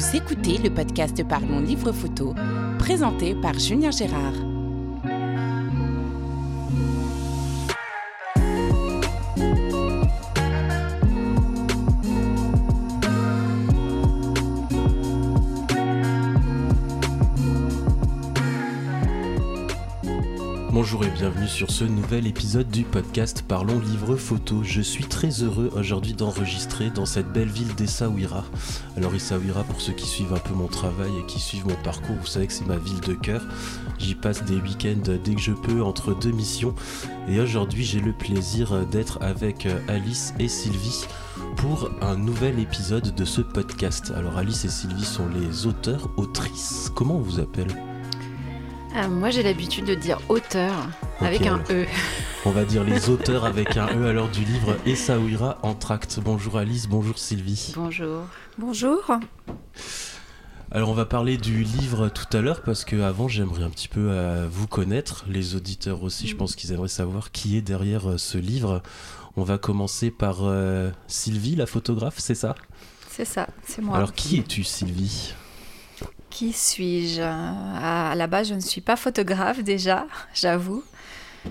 Vous écoutez le podcast Parlons Livre Photo, présenté par Julien Gérard. Bonjour et bienvenue sur ce nouvel épisode du podcast Parlons Livre Photo. Je suis très heureux aujourd'hui d'enregistrer dans cette belle ville d'Essaouira. Alors Essaouira, pour ceux qui suivent un peu mon travail et qui suivent mon parcours, vous savez que c'est ma ville de cœur. J'y passe des week-ends dès que je peux entre deux missions. Et aujourd'hui j'ai le plaisir d'être avec Alice et Sylvie pour un nouvel épisode de ce podcast. Alors Alice et Sylvie sont les auteurs, autrices. Comment on vous appelle? Ah, moi, j'ai l'habitude de dire auteur avec un E. On va dire les auteurs avec un E alors du livre Essaouira en tract. Bonjour Alice, bonjour Sylvie. Bonjour. Bonjour. Alors on va parler du livre tout à l'heure parce que avant j'aimerais un petit peu euh, vous connaître, les auditeurs aussi, je pense qu'ils aimeraient savoir qui est derrière euh, ce livre. On va commencer par euh, Sylvie, la photographe, c'est ça? C'est ça, c'est moi. Alors qui es-tu Sylvie? Qui suis-je? À la base, je ne suis pas photographe déjà, j'avoue.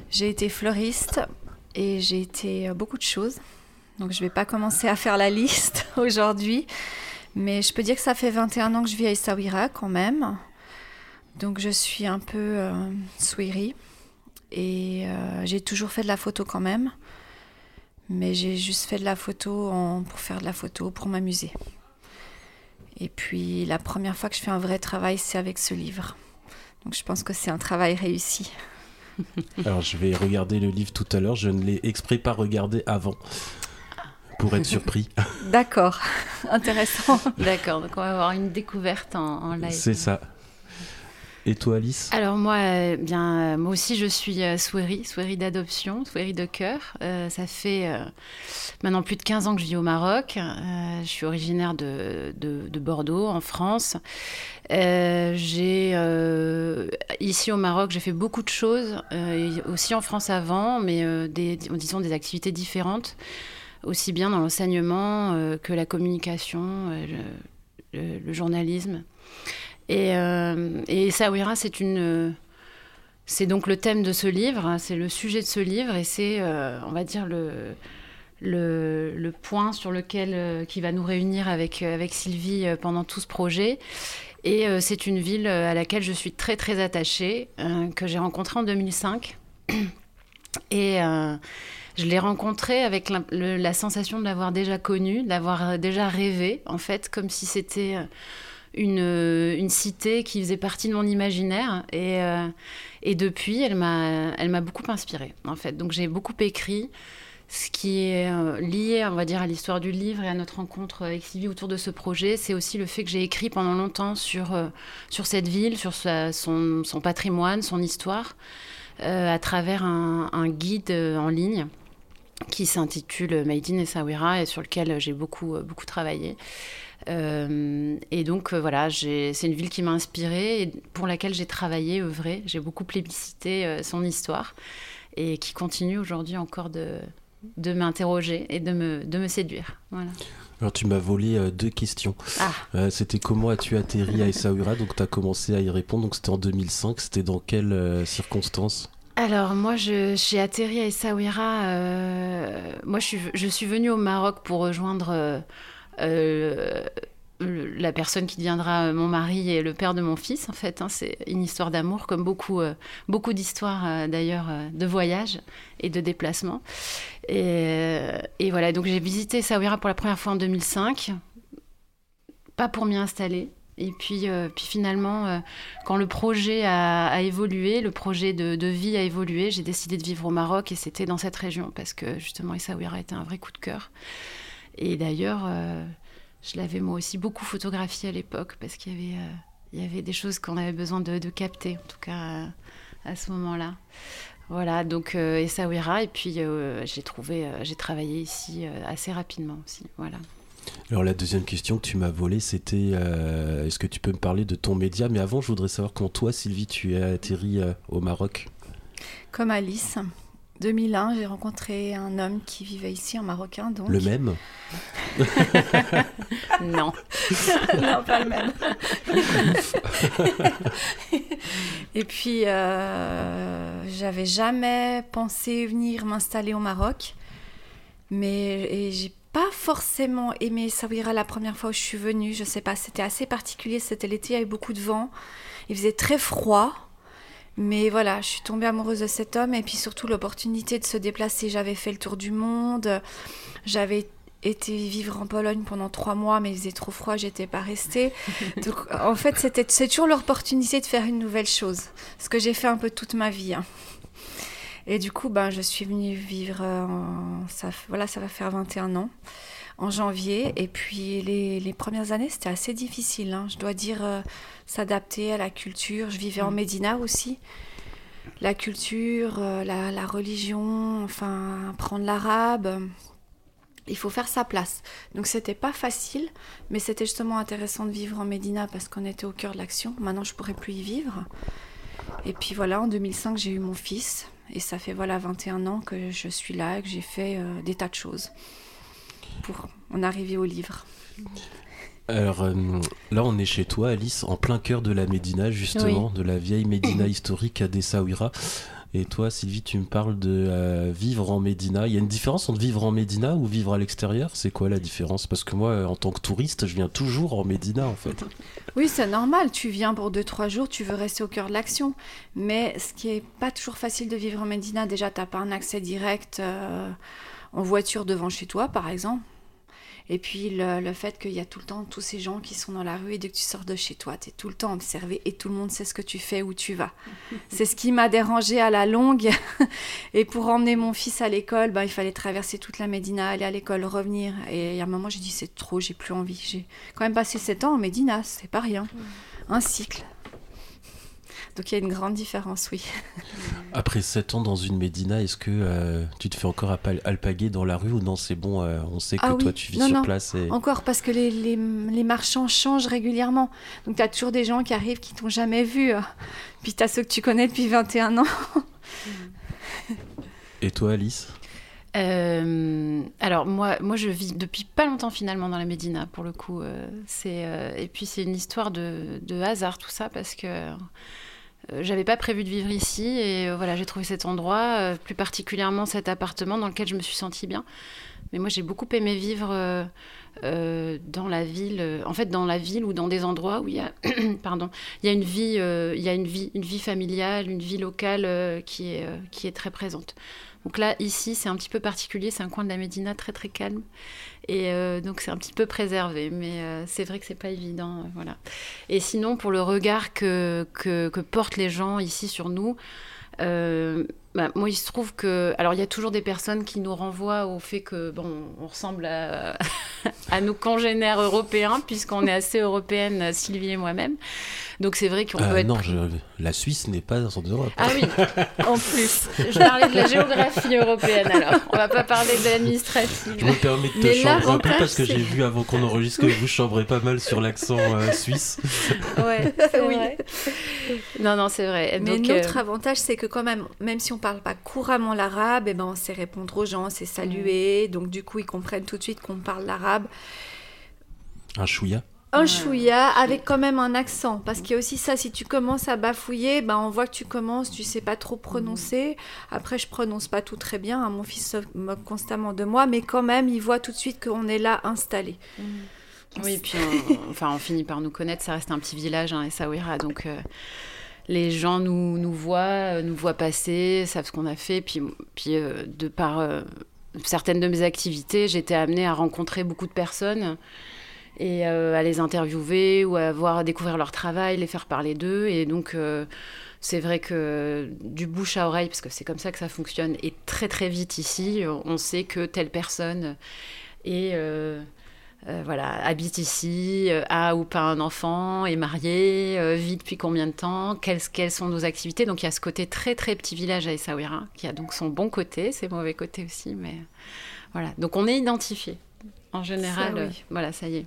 J'ai été fleuriste et j'ai été beaucoup de choses. Donc je ne vais pas commencer à faire la liste aujourd'hui. Mais je peux dire que ça fait 21 ans que je vis à Essaouira quand même. Donc je suis un peu euh, Et euh, j'ai toujours fait de la photo quand même. Mais j'ai juste fait de la photo pour faire de la photo, pour m'amuser. Et puis la première fois que je fais un vrai travail, c'est avec ce livre. Donc je pense que c'est un travail réussi. Alors je vais regarder le livre tout à l'heure, je ne l'ai exprès pas regardé avant pour être surpris. D'accord, intéressant. D'accord, donc on va avoir une découverte en, en live. C'est ça. Et toi, Alice Alors moi, euh, bien, euh, moi aussi, je suis euh, souérie, d'adoption, souérie de cœur. ça fait maintenant plus de 15 ans que je vis au Maroc. je suis originaire de, de, Bordeaux, en France. ici au Maroc, j'ai fait beaucoup de choses, aussi en France avant, mais des, disons des activités différentes, aussi bien dans l'enseignement que la communication, le journalisme. Et, euh, et Sawira, c'est donc le thème de ce livre, hein, c'est le sujet de ce livre, et c'est, euh, on va dire, le, point sur lequel euh, qui va nous réunir avec, avec Sylvie pendant tout ce projet. Et c'est une ville à laquelle je suis très très attachée, que j'ai rencontrée en 2005. Et je l'ai rencontrée avec la, sensation de l'avoir déjà connue, d'avoir déjà rêvé, en fait, comme si c'était une, une, cité qui faisait partie de mon imaginaire. Et, euh, et depuis, elle m'a beaucoup inspirée, en fait. Donc j'ai beaucoup écrit. Ce qui est euh, lié, on va dire, à l'histoire du livre et à notre rencontre avec Sylvie autour de ce projet, c'est aussi le fait que j'ai écrit pendant longtemps sur, euh, sur cette ville, sur son, son, patrimoine, son histoire, à travers un, un guide en ligne qui s'intitule Made in Essaouira et sur lequel j'ai beaucoup, beaucoup travaillé. Euh, et donc euh, voilà, c'est une ville qui m'a inspirée et pour laquelle j'ai travaillé, œuvré. J'ai beaucoup plébiscité euh, son histoire et qui continue aujourd'hui encore de, de m'interroger et de me, de me séduire. Voilà. Alors tu m'as volé deux questions. Ah. c'était comment as-tu atterri à Essaouira? Donc tu as commencé à y répondre, donc c'était en 2005, c'était dans quelles circonstances? Alors moi, j'ai atterri à Essaouira. moi, je suis, je suis venue au Maroc pour rejoindre euh, la personne qui deviendra mon mari et le père de mon fils, en fait. Hein, c'est une histoire d'amour, comme beaucoup, euh, beaucoup d'histoires euh, d'ailleurs de voyage et de déplacement. Et, voilà, donc j'ai visité Saouira pour la première fois en 2005, pas pour m'y installer. Et puis, puis finalement, quand le projet a, évolué, le projet de, vie a évolué, j'ai décidé de vivre au Maroc et c'était dans cette région parce que justement Essaouira était un vrai coup de cœur. Et d'ailleurs, euh, je l'avais moi aussi beaucoup photographié à l'époque parce qu'il y avait, euh, il y avait des choses qu'on avait besoin de, capter, en tout cas à ce moment-là. Voilà, donc euh, Essaouira, et puis j'ai trouvé, j'ai travaillé ici assez rapidement aussi. Voilà. Alors la deuxième question que tu m'as volée, c'était est-ce que tu peux me parler de ton média? Mais avant, je voudrais savoir comment toi, Sylvie, tu es atterri au Maroc. Comme Alice. 2001, j'ai rencontré un homme qui vivait ici, un Marocain. Donc. Le même? Non. non, pas le même. et puis, euh, j'avais jamais pensé venir m'installer au Maroc. Mais j'ai pas forcément aimé Saouira la première fois où je suis venue. Je sais pas, c'était assez particulier. C'était l'été, il y avait beaucoup de vent. Il faisait très froid. Mais voilà, je suis tombée amoureuse de cet homme et puis surtout l'opportunité de se déplacer. J'avais fait le tour du monde, j'avais été vivre en Pologne pendant trois mois, mais il faisait trop froid, j'étais pas restée. Donc en fait, c'était c'est toujours l'opportunité de faire une nouvelle chose, ce que j'ai fait un peu toute ma vie. hein. Et du coup, ben, je suis venue vivre, euh, en- ça, voilà, ça va faire 21 ans, en janvier. Et puis les, les premières années, c'était assez difficile, hein. je dois dire, euh, s'adapter à la culture. Je vivais en Médina aussi. La culture, euh, la, la religion, enfin, apprendre l'arabe. Il faut faire sa place. Donc c'était pas facile, mais c'était justement intéressant de vivre en Médina parce qu'on était au cœur de l'action. Maintenant, je pourrais plus y vivre. Et puis voilà, en 2005, j'ai eu mon fils. Et ça fait voilà 21 ans que je suis là et que j'ai fait euh, des tas de choses pour en arriver au livre. Alors euh, là, on est chez toi, Alice, en plein cœur de la Médina, justement, de la vieille Médina historique à Dessaouira. Et toi, Sylvie, tu me parles de euh, vivre en Médina. Il y a une différence entre vivre en Médina ou vivre à l'extérieur? C'est quoi la différence? Parce que moi, en tant que touriste, je viens toujours en Médina, en fait. Oui, c'est normal. Tu viens pour 2-3 jours, tu veux rester au cœur de l'action. Mais ce qui est pas toujours facile de vivre en Médina, déjà, tu n'as pas un accès direct euh, en voiture devant chez toi, par exemple. Et puis le, le fait qu'il y a tout le temps tous ces gens qui sont dans la rue et dès que tu sors de chez toi, tu es tout le temps observé et tout le monde sait ce que tu fais, où tu vas. C'est ce qui m'a dérangé à la longue. et pour emmener mon fils à l'école, bah, il fallait traverser toute la Médina, aller à l'école, revenir. Et à un moment, j'ai dit c'est trop, j'ai plus envie. J'ai quand même passé 7 ans en Médina, c'est pas rien. Un cycle. Donc il y a une grande différence, oui. Après 7 ans dans une Médina, est-ce que euh, tu te fais encore alpaguer dans la rue ou non? C'est bon, euh, on sait que Ah toi, tu vis Non, sur non. place. Et... Encore parce que les, les, les marchands changent régulièrement. Donc tu as toujours des gens qui arrivent qui t'ont jamais vu. Puis tu as ceux que tu connais depuis 21 ans. et toi, Alice? Euh, alors moi, moi je vis depuis pas longtemps finalement dans la Médina pour le coup. euh, c'est euh, et puis c'est une histoire de, de hasard tout ça parce que euh, j'avais pas prévu de vivre ici et euh, voilà j'ai trouvé cet endroit, euh, plus particulièrement cet appartement dans lequel je me suis sentie bien. Mais moi j'ai beaucoup aimé vivre euh, euh, dans la ville, euh, en fait dans la ville ou dans des endroits où il y a, pardon, il y a une vie, euh, il y a une vie, une vie familiale, une vie locale euh, qui est euh, qui est très présente. Donc là, ici, c'est un petit peu particulier, c'est un coin de la Médina très très calme. Et euh, donc c'est un petit peu préservé, mais euh, c'est vrai que c'est pas évident. euh, voilà. Et sinon, pour le regard que, portent les gens ici sur nous, bah, moi, il se trouve que. Alors, il y a toujours des personnes qui nous renvoient au fait que, bon, on ressemble à, à nos congénères européens, puisqu'on est assez européenne, Sylvie et moi-même. Donc, c'est vrai qu'on Euh, peut être. Non, je- la Suisse n'est pas en Europe. Ah oui, en plus. Je parlais de la géographie européenne alors. On va pas parler de l'administrative. Je me permets de te chambrer un peu parce que j'ai vu avant qu'on enregistre que vous chambrez pas mal sur l'accent euh, suisse. Ouais, Oui. vrai. Non, non, c'est vrai. Mais Donc, notre euh, avantage, c'est que quand même, même si on parle pas couramment l'arabe, eh ben, on sait répondre aux gens, on sait saluer. Donc du coup, ils comprennent tout de suite qu'on parle l'arabe. Un chouïa. Un Ouais. chouïa avec quand même un accent. Parce qu'il y a aussi ça, si tu commences à bafouiller, ben on voit que tu commences, tu sais pas trop prononcer. Après, je prononce pas tout très bien. hein, Mon fils se moque constamment de moi, mais quand même, il voit tout de suite qu'on est là installé. Oui, puis on, enfin, on finit par nous connaître. Ça reste un petit village, hein, Essaouira. Donc, euh, les gens nous, nous voient, euh, nous voient passer, savent ce qu'on a fait. Puis, puis euh, de par euh, certaines de mes activités, j'étais amenée à rencontrer beaucoup de personnes et à les interviewer ou à voir découvrir leur travail, les faire parler d'eux. Et donc, c'est vrai que du bouche à oreille, parce que c'est comme ça que ça fonctionne, et très très vite ici, on sait que telle personne est. euh, voilà, habite ici, euh, a ou pas un enfant, est marié, euh, vit depuis combien de temps, quelles, quelles sont nos activités. Donc il y a ce côté très très petit village à Essaouira, qui a donc son bon côté, ses mauvais côtés aussi, mais voilà. Donc on est identifié. En général, Ça, oui. voilà, ça y est.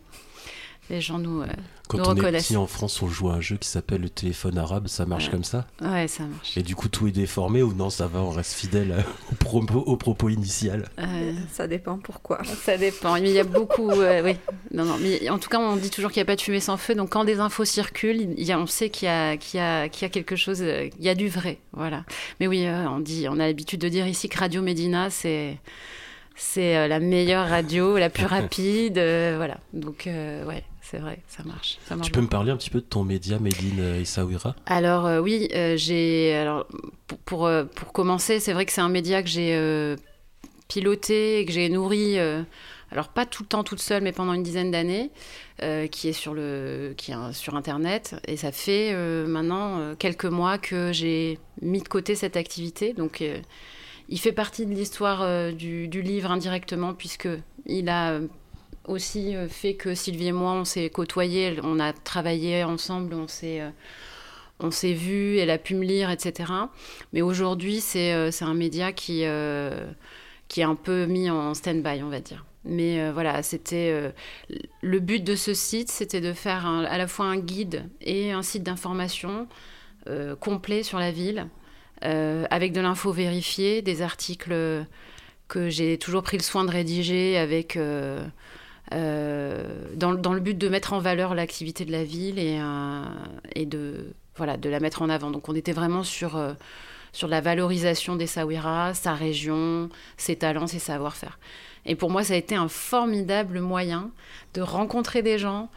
les gens nous, Quand nous on est reconnaissent. petit en France, on joue à un jeu qui s'appelle le téléphone arabe, ça marche Ouais. comme ça? Ouais, ça marche. Et du coup, tout est déformé ou non, ça va, on reste fidèle euh, au propos, au propos initial? Euh, Ça dépend pourquoi. ça dépend. Mais il y a beaucoup. euh, oui. Non, non. Mais en tout cas, on dit toujours qu'il n'y a pas de fumée sans feu. Donc, quand des infos circulent, il y a, on sait qu'il y a, y y quelque chose. euh, Il y a du vrai. Voilà. Mais oui, euh, on dit, on a l'habitude de dire ici que Radio Médina, c'est. C'est euh, la meilleure radio, la plus rapide, euh, voilà. Donc euh, ouais, c'est vrai, ça marche. Ça marche Tu peux me parler un petit peu de ton média, Méline euh, Essaouira Alors euh, oui, euh, j'ai alors pour pour, euh, pour commencer, c'est vrai que c'est un média que j'ai euh, piloté et que j'ai nourri. euh, alors pas tout le temps toute seule, mais pendant une dizaine d'années, euh, qui est sur le qui est euh, sur internet. Et ça fait euh, maintenant euh, quelques mois que j'ai mis de côté cette activité. Donc euh, il fait partie de l'histoire euh, du, du livre indirectement puisque il a euh, aussi euh, fait que Sylvie et moi on s'est côtoyés, on a travaillé ensemble, on s'est euh, on s'est vu, elle a pu me lire, etc. Mais aujourd'hui, c'est euh, c'est un média qui, qui est un peu mis en stand-by, on va dire. Mais voilà, c'était le but de ce site, c'était de faire à la fois un guide et un site d'information complet sur la ville, avec de l'info vérifiée, des articles que j'ai toujours pris le soin de rédiger avec dans, dans le but de mettre en valeur l'activité de la ville et, euh, et de voilà de la mettre en avant. Donc on était vraiment sur euh, sur la valorisation des Saouira, sa région, ses talents, ses savoir-faire. Et pour moi, ça a été un formidable moyen de rencontrer des gens,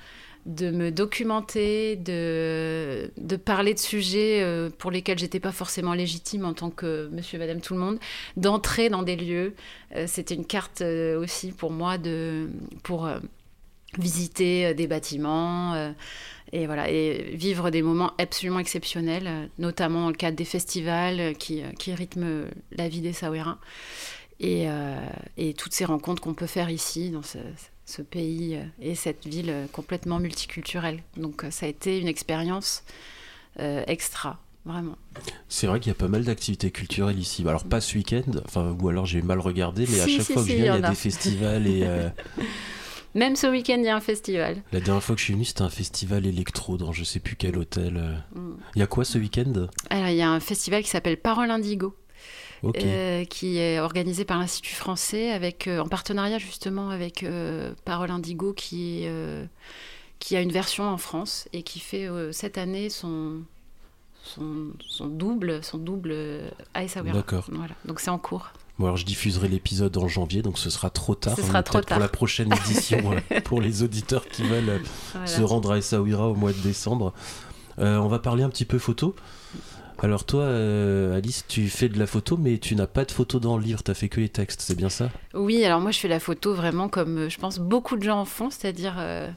de me documenter, de, de parler de sujets euh, pour lesquels j'étais pas forcément légitime en tant que monsieur, madame, tout le monde, d'entrer dans des lieux. Euh, C'était une carte euh, aussi pour moi de, pour visiter des bâtiments. et voilà, et vivre des moments absolument exceptionnels, notamment dans le cadre des festivals qui, qui rythment la vie des Saouéras. Et, et toutes ces rencontres qu'on peut faire ici, dans ce, ce pays euh, et cette ville euh, complètement multiculturelle. Donc euh, ça a été une expérience euh, extra, vraiment. C'est vrai qu'il y a pas mal d'activités culturelles ici. Alors pas ce week-end, enfin ou alors j'ai mal regardé, mais à chaque si, fois que si, je viens, il y a a. des festivals et euh, Même ce week-end, il y a un festival. la dernière fois que je suis venu, c'était un festival électro dans je sais plus quel hôtel. Mm. Il y a quoi ce week-end? Alors, il y a un festival qui s'appelle Parole Indigo. Euh, qui est organisé par l'Institut français avec, euh, en partenariat justement avec euh, Parole Indigo qui, est, qui a une version en France et qui fait euh, cette année son, son, son double, son double euh, à Essaouira. D'accord. Voilà. Donc c'est en cours. Bon alors je diffuserai l'épisode en janvier, donc ce sera trop tard. Ce sera trop tard. Pour la prochaine édition, voilà, pour les auditeurs qui veulent Voilà. se rendre à Essaouira au mois de décembre. Euh, on va parler un petit peu photo. Alors toi, euh, Alice, tu fais de la photo, mais tu n'as pas de photo dans le livre, tu as fait que les textes, c'est bien ça? Oui, alors moi je fais la photo vraiment comme euh, je pense beaucoup de gens en font, c'est-à-dire euh,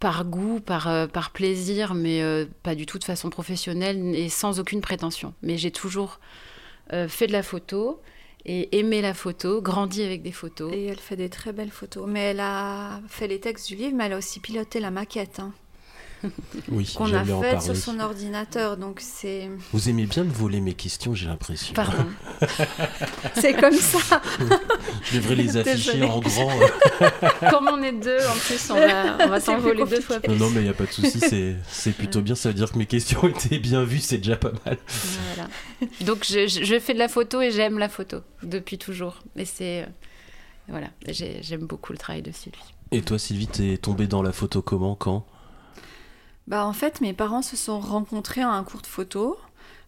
par goût, par, euh, par plaisir, mais euh, pas du tout de façon professionnelle et sans aucune prétention. Mais j'ai toujours euh, fait de la photo et aimé la photo, grandi avec des photos. Et elle fait des très belles photos. Mais elle a fait les textes du livre, mais elle a aussi piloté la maquette hein, Oui, qu'on a faite sur son ordinateur. Donc c'est Vous aimez bien me voler mes questions, j'ai l'impression. Pardon. c'est comme ça. Je devrais les afficher Désolée. en grand. Comme on est deux, en plus, on va, on va C'est s'envoler plus deux fois Non, plus. non, mais il n'y a pas de souci, c'est c'est plutôt bien, ça veut dire que mes questions étaient bien vues, c'est déjà pas mal. Voilà. Donc je, fais de la photo et j'aime la photo depuis toujours. Et c'est. euh, voilà, j'ai- j'aime beaucoup le travail de Sylvie. Et toi, Sylvie, t'es tombée dans la photo comment, quand? Bah en fait, mes parents se sont rencontrés à un cours de photo.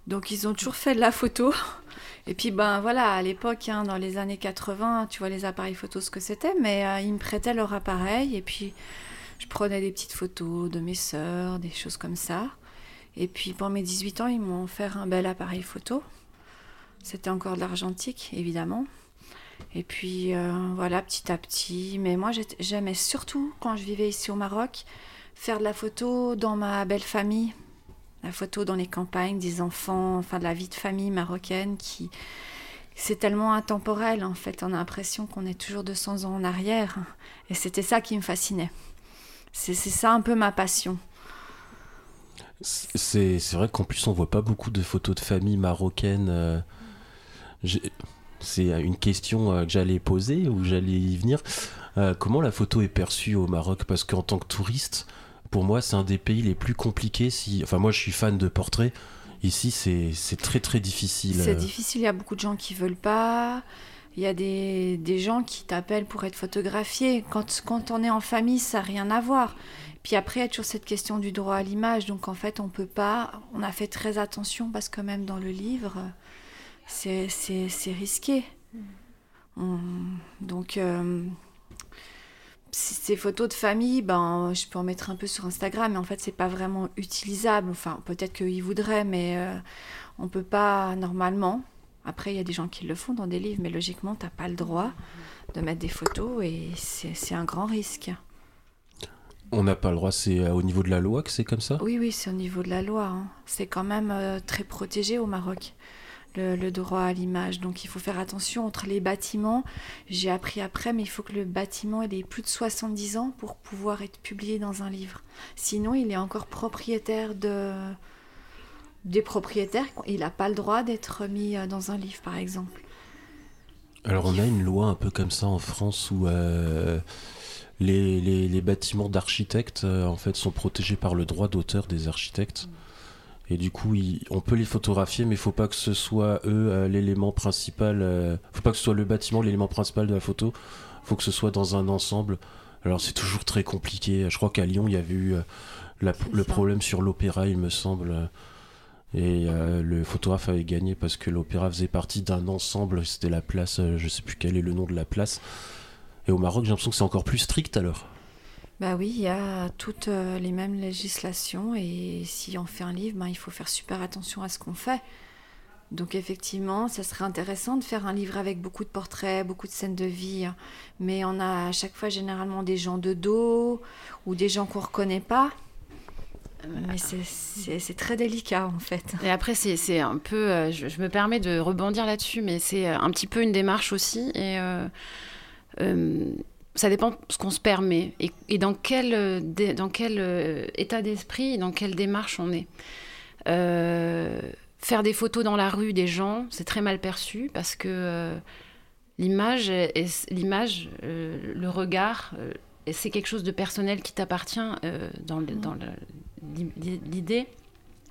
Donc ils ont toujours fait de la photo. Et puis ben voilà, à l'époque, hein, dans les années 80, tu vois les appareils photo ce que c'était, mais euh, ils me prêtaient leur appareil et puis je prenais des petites photos de mes sœurs, des choses comme ça. Et puis pour mes 18 ans, ils m'ont offert un bel appareil photo. C'était encore de l'argentique, évidemment. Et puis euh, voilà, petit à petit. Mais moi, j'aimais surtout, quand je vivais ici au Maroc, faire de la photo dans ma belle famille, la photo dans les campagnes des enfants, enfin de la vie de famille marocaine qui c'est tellement intemporel en fait, on a l'impression qu'on est toujours 200 ans en arrière et c'était ça qui me fascinait. C'est ça un peu ma passion. C'est vrai qu'en plus, on voit pas beaucoup de photos de famille marocaine. euh, C'est une question euh, que j'allais poser ou j'allais y venir. comment la photo est perçue au Maroc? Parce qu'en tant que touriste, pour moi, c'est un des pays les plus compliqués. Si... Enfin, moi, je suis fan de portraits. Ici, c'est très, très difficile. C'est difficile. Il y a beaucoup de gens qui veulent pas. Il y a des, des gens qui t'appellent pour être photographié. Quand, quand on est en famille, ça n'a rien à voir. Puis après, il y a toujours cette question du droit à l'image. Donc en fait, on peut pas. On a fait très attention parce que même dans le livre, c'est risqué. Mm. donc. Euh, ces photos de famille, ben, je peux en mettre un peu sur Instagram, mais en fait, c'est pas vraiment utilisable. Enfin, peut-être qu'ils voudraient, mais euh, on peut pas normalement. Après, il y a des gens qui le font dans des livres, mais logiquement, tu n'as pas le droit de mettre des photos et c'est un grand risque. On n'a pas le droit, c'est euh, au niveau de la loi que c'est comme ça? Oui, oui, c'est au niveau de la loi. Hein. C'est quand même euh, très protégé au Maroc le, droit à l'image. Donc il faut faire attention entre les bâtiments. J'ai appris après, mais il faut que le bâtiment ait plus de 70 ans pour pouvoir être publié dans un livre. Sinon, il est encore propriétaire de des propriétaires. Il n'a pas le droit d'être mis euh, dans un livre, par exemple. Alors on a une loi un peu comme ça en France où euh, les, les, bâtiments d'architectes euh, en fait sont protégés par le droit d'auteur des architectes. Et du coup, on peut les photographier, mais il faut pas que ce soit eux euh, l'élément principal. Euh, faut pas que ce soit le bâtiment l'élément principal de la photo. Faut que ce soit dans un ensemble. Alors c'est toujours très compliqué. Je crois qu'à Lyon, il y avait eu euh, le problème sur l'opéra, il me semble. Et le photographe avait gagné parce que l'opéra faisait partie d'un ensemble. C'était la place, je sais plus quel est le nom de la place. Et au Maroc, j'ai l'impression que c'est encore plus strict alors. Bah oui, il y a toutes euh, les mêmes législations et si on fait un livre, ben, il faut faire super attention à ce qu'on fait. Donc effectivement, ça serait intéressant de faire un livre avec beaucoup de portraits, beaucoup de scènes de vie, hein. mais on a à chaque fois généralement des gens de dos ou des gens qu'on ne reconnaît pas. Mais c'est très délicat en fait. Et après, c'est un peu, euh, je, me permets de rebondir là-dessus, mais c'est euh, un petit peu une démarche aussi. Et ça dépend ce qu'on se permet et, dans quel, euh, dans quel euh, état d'esprit dans quelle démarche on est. Euh, faire des photos dans la rue des gens, c'est très mal perçu parce que l'image, l'image, le regard, c'est quelque chose de personnel qui t'appartient dans l'idée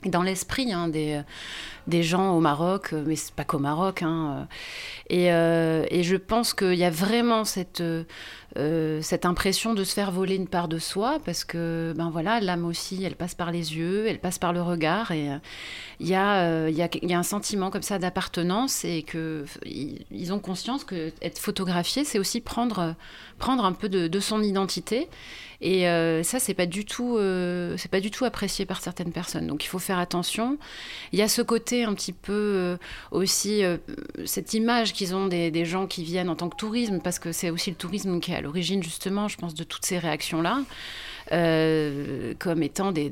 dans l'esprit hein, des, gens au Maroc, mais c'est pas qu'au Maroc. Hein, et, et, je pense qu'il y a vraiment cette euh, impression de se faire voler une part de soi, parce que ben voilà, l'âme aussi, elle passe par les yeux, elle passe par le regard, et il euh, y, a, un sentiment comme ça d'appartenance, et que ils ont conscience que être photographié, c'est aussi prendre un peu de, son identité. Et euh, ça, c'est pas du tout, c'est pas du tout apprécié par certaines personnes. Donc, il faut faire attention. Il y a ce côté un petit peu aussi cette image qu'ils ont des, gens qui viennent en tant que tourisme, parce que c'est aussi le tourisme qui est à l'origine justement, je pense, de toutes ces réactions-là, euh, comme étant des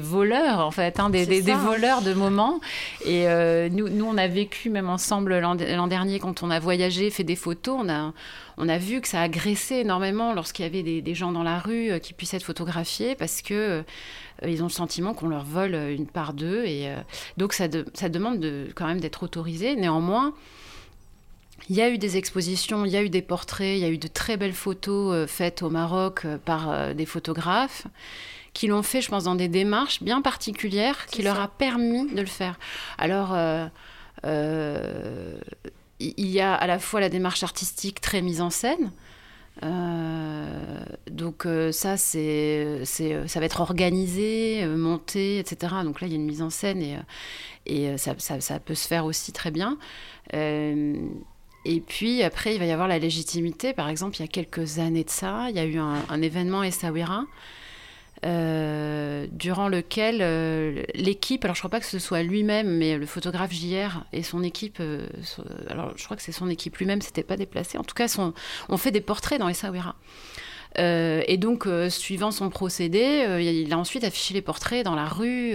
voleurs en fait, hein, des, des, voleurs de moments. Et euh, nous, nous, on a vécu même ensemble l'an dernier quand on a voyagé, fait des photos, on a, on a vu que ça agressait énormément lorsqu'il y avait des, gens dans la rue euh, qui puissent être photographiés parce que ils ont le sentiment qu'on leur vole une part d'eux. Et donc ça, ça demande de, quand même d'être autorisé. Néanmoins, il y a eu des expositions, il y a eu des portraits, il y a eu de très belles photos euh, faites au Maroc euh, par euh, des photographes qui l'ont fait, je pense, dans des démarches bien particulières qui leur a permis de le faire. Alors, il y a à la fois la démarche artistique très mise en scène. donc ça, c'est, ça va être organisé, monté, etc. Donc là, il y a une mise en scène et, et ça, ça, ça, peut se faire aussi très bien. Et puis après, il va y avoir la légitimité. Par exemple, il y a quelques années de ça, il y a eu un, événement Essaouira. Euh, durant lequel euh, l'équipe, alors je crois pas que ce soit lui-même, mais le photographe JR et son équipe, euh, alors je crois que c'est son équipe lui-même, s'était pas déplacé. En tout cas, son, on fait des portraits dans Essaouira. Euh, et donc, suivant son procédé, il a ensuite affiché les portraits dans la rue.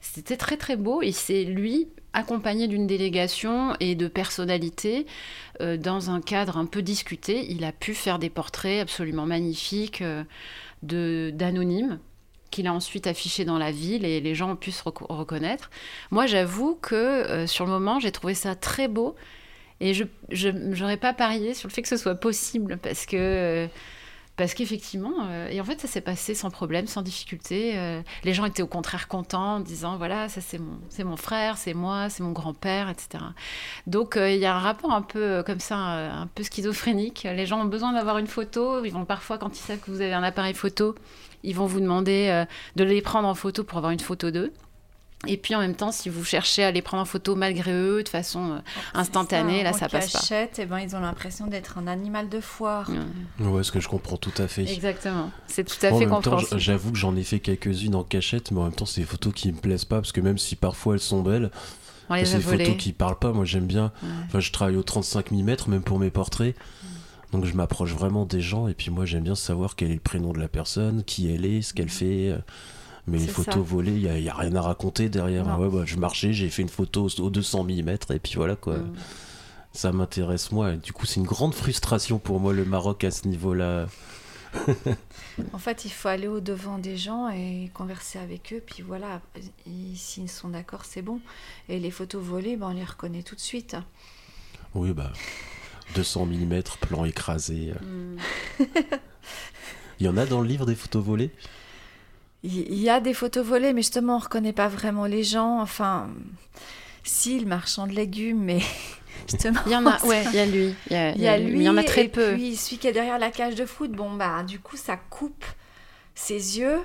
C'était très très beau. Et c'est lui, accompagné d'une délégation et de personnalités, dans un cadre un peu discuté, il a pu faire des portraits absolument magnifiques d'anonymes qu'il a ensuite affichés dans la ville et les gens ont pu se reconnaître. Moi, j'avoue que sur le moment, j'ai trouvé ça très beau Et je n'aurais pas parié sur le fait que ce soit possible parce que parce qu'effectivement, euh, et en fait, ça s'est passé sans problème, sans difficulté. Euh, les gens étaient au contraire contents, en disant voilà, ça c'est mon, c'est mon frère, c'est moi, c'est mon grand-père, etc. Donc euh, il y a un rapport un peu comme ça, un peu schizophrénique. Les gens ont besoin d'avoir une photo. Ils vont parfois, quand ils savent que vous avez un appareil photo, ils vont vous demander de les prendre en photo pour avoir une photo d'eux. Et puis en même temps, si vous cherchez à les prendre en photo malgré eux, de façon euh, instantanée, là, ça passe pas. Achètent, et eh ben, ils ont l'impression d'être un animal de foire. Ouais, ce que je comprends tout à fait. Exactement, c'est tout à fait compréhensible. J'avoue que j'en ai fait quelques-unes en cachette, mais en même temps, c'est des photos qui me plaisent pas, parce que même si parfois elles sont belles, c'est des photos qui parlent pas. Moi, j'aime bien. Enfin, je travaille au 35 mm, même pour mes portraits. Donc je m'approche vraiment des gens et puis moi j'aime bien savoir quel est le prénom de la personne, qui elle est, ce qu'elle fait. Mais les photos volées, il n'y a, a, rien à raconter derrière. Ouais, bah, je marchais, j'ai fait une photo au 200 mm et puis voilà quoi. Mm. Ça m'intéresse moi. Du coup, c'est une grande frustration pour moi le Maroc à ce niveau-là. en fait, il faut aller au devant des gens et converser avec eux. Puis voilà, s'ils sont d'accord, c'est bon. Et les photos volées, ben, on les reconnaît tout de suite. Oui, bah 200 mm, plan écrasé. Mm. il y en a dans le livre des photos volées? Il y a des photos volées, mais justement, on ne reconnaît pas vraiment les gens. Enfin, si, le marchand de légumes, mais justement. Il y en a, ouais, il y a lui. Il y a, lui, il y en a très peu. Puis celui qui est derrière la cage de foot, bon, bah, du coup, ça coupe ses yeux.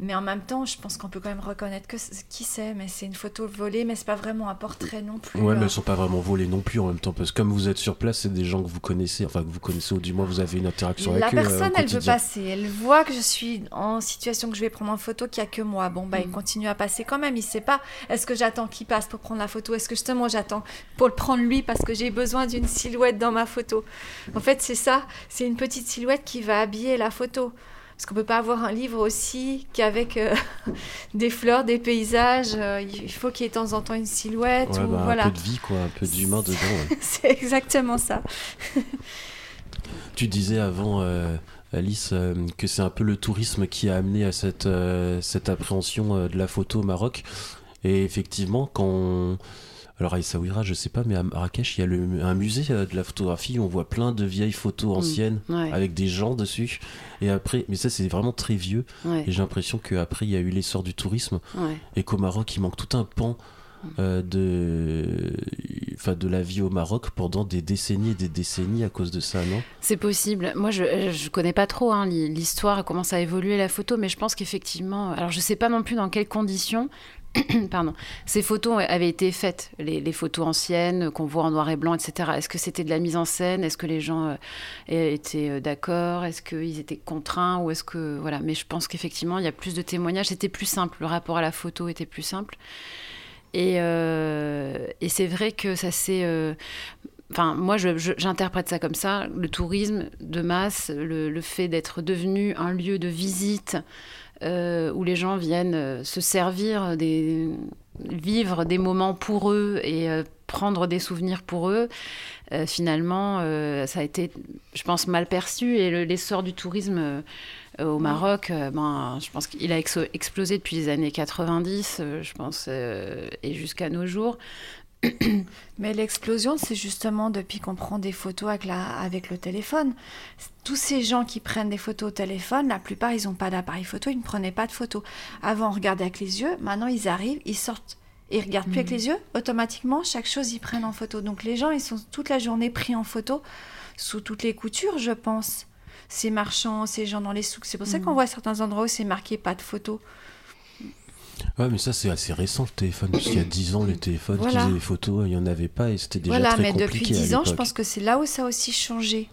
Mais en même temps, je pense qu'on peut quand même reconnaître que qui c'est, mais c'est une photo volée, mais c'est pas vraiment un portrait non plus. Ouais, mais elles sont pas vraiment volées non plus en même temps, parce que comme vous êtes sur place, c'est des gens que vous connaissez, enfin que vous connaissez ou du moins vous avez une interaction avec eux. La euh, personne, elle veut passer, elle voit que je suis en situation que je vais prendre en photo, qu'il y a que moi. Bon, bah il mm. continue à passer quand même. Il sait pas. Est-ce que j'attends qu'il passe pour prendre la photo? Est-ce que justement j'attends pour le prendre lui parce que j'ai besoin d'une silhouette dans ma photo? En fait, c'est ça. C'est une petite silhouette qui va habiller la photo. Parce qu'on ne peut pas avoir un livre aussi qu'avec euh, des fleurs, des paysages. Euh, il faut qu'il y ait de temps en temps une silhouette. ou, bah, voilà. Un peu de vie, quoi, un peu d'humain dedans. c'est exactement ça. tu disais avant, euh, Alice, que c'est un peu le tourisme qui a amené à cette, cette appréhension de la photo au Maroc. Et effectivement, quand on alors à Essaouira, je sais pas, mais à Marrakech, il y a un musée euh, de la photographie où on voit plein de vieilles photos mm. anciennes avec des gens dessus. Et après, mais ça c'est vraiment très vieux. Et j'ai l'impression qu'après il y a eu l'essor du tourisme et qu'au Maroc il manque tout un pan. Mm. Euh, de, enfin, de la vie au Maroc pendant des décennies et des décennies à cause de ça, non? C'est possible. Moi, je ne connais pas trop hein, l'histoire, comment ça a évolué la photo, mais je pense qu'effectivement, alors je ne sais pas non plus dans quelles conditions, Pardon. Ces photos avaient été faites, les, photos anciennes qu'on voit en noir et blanc, etc. Est-ce que c'était de la mise en scène? Est-ce que les gens euh, étaient euh, d'accord? Est-ce qu'ils étaient contraints Ou est-ce que voilà Mais je pense qu'effectivement, il y a plus de témoignages. C'était plus simple. Le rapport à la photo était plus simple. Et, euh, c'est vrai que ça s'est enfin moi j'interprète ça comme ça, le tourisme de masse, le fait d'être devenu un lieu de visite euh, où les gens viennent euh, se servir, vivre des moments pour eux et euh, prendre des souvenirs pour eux. finalement, ça a été, je pense, mal perçu et l'essor du tourisme au Maroc, ben, je pense qu'il a explosé depuis les années 90, je pense, et jusqu'à nos jours. Mais l'explosion, c'est justement depuis qu'on prend des photos avec, la, avec le téléphone. Tous ces gens qui prennent des photos au téléphone, la plupart, ils n'ont pas d'appareil photo, ils ne prenaient pas de photos. Avant, on regardait avec les yeux, maintenant, ils arrivent, ils sortent. Ils regardent plus avec mm. les yeux, automatiquement, chaque chose, ils prennent en photo. Donc les gens, ils sont toute la journée pris en photo, sous toutes les coutures, je pense. Ces marchands, ces gens dans les souks. C'est pour ça mm. qu'on voit certains endroits où c'est marqué pas de photos. Ouais, mais ça, c'est assez récent le téléphone. Parce qu'il y a 10 ans, les téléphones qui faisaient des photos, il n'y en avait pas et c'était déjà très compliqué. Voilà, mais depuis 10 ans, je pense que c'est là où ça a aussi changé.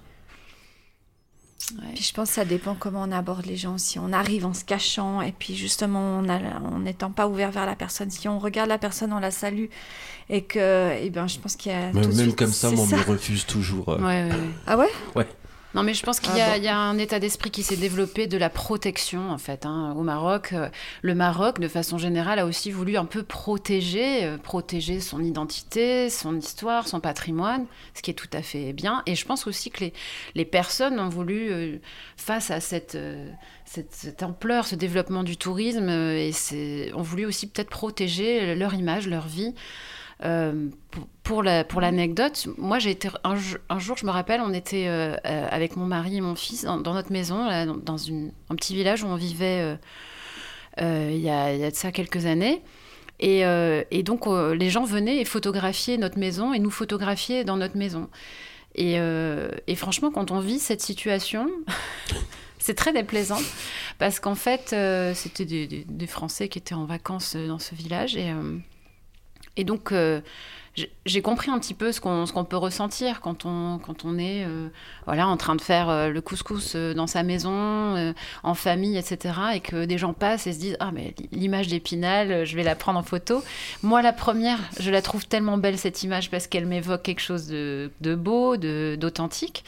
Puis je pense que ça dépend comment on aborde les gens. Si on arrive en se cachant et puis justement en n'étant pas ouvert vers la personne, si on regarde la personne, on la salue et que, eh ben, je pense qu'il y a. Même, même comme ça, on me refuse toujours. Euh. Ouais, ouais, ah ouais? Ouais. Non, mais je pense qu'il y, ah y, a un état d'esprit qui s'est développé de la protection, en fait. Hein. Au Maroc, euh, le Maroc, de façon générale, a aussi voulu un peu protéger, euh, protéger son identité, son histoire, son patrimoine, ce qui est tout à fait bien. Et je pense aussi que les, les personnes ont voulu, euh, face à cette, cette, cette, ampleur, ce développement du tourisme, et ont voulu aussi peut-être protéger leur image, leur vie. Pour, la, pour l'anecdote, moi j'ai été un, jour, je me rappelle, on était avec mon mari et mon fils dans, notre maison, dans un petit village où on vivait il y, a, de ça quelques années. Et, donc les gens venaient et photographiaient notre maison et nous photographiaient dans notre maison. Et, franchement, quand on vit cette situation, c'est très déplaisant parce qu'en fait, euh, c'était des, Français qui étaient en vacances euh, dans ce village et, euh, et donc j'ai compris un petit peu ce qu'on peut ressentir quand on, quand on est voilà, en train de faire le couscous dans sa maison, en famille, etc. Et que des gens passent et se disent Ah, mais l'image d'Épinal, je vais la prendre en photo. Moi, la première, je la trouve tellement belle, cette image, parce qu'elle m'évoque quelque chose de, de beau, d'authentique.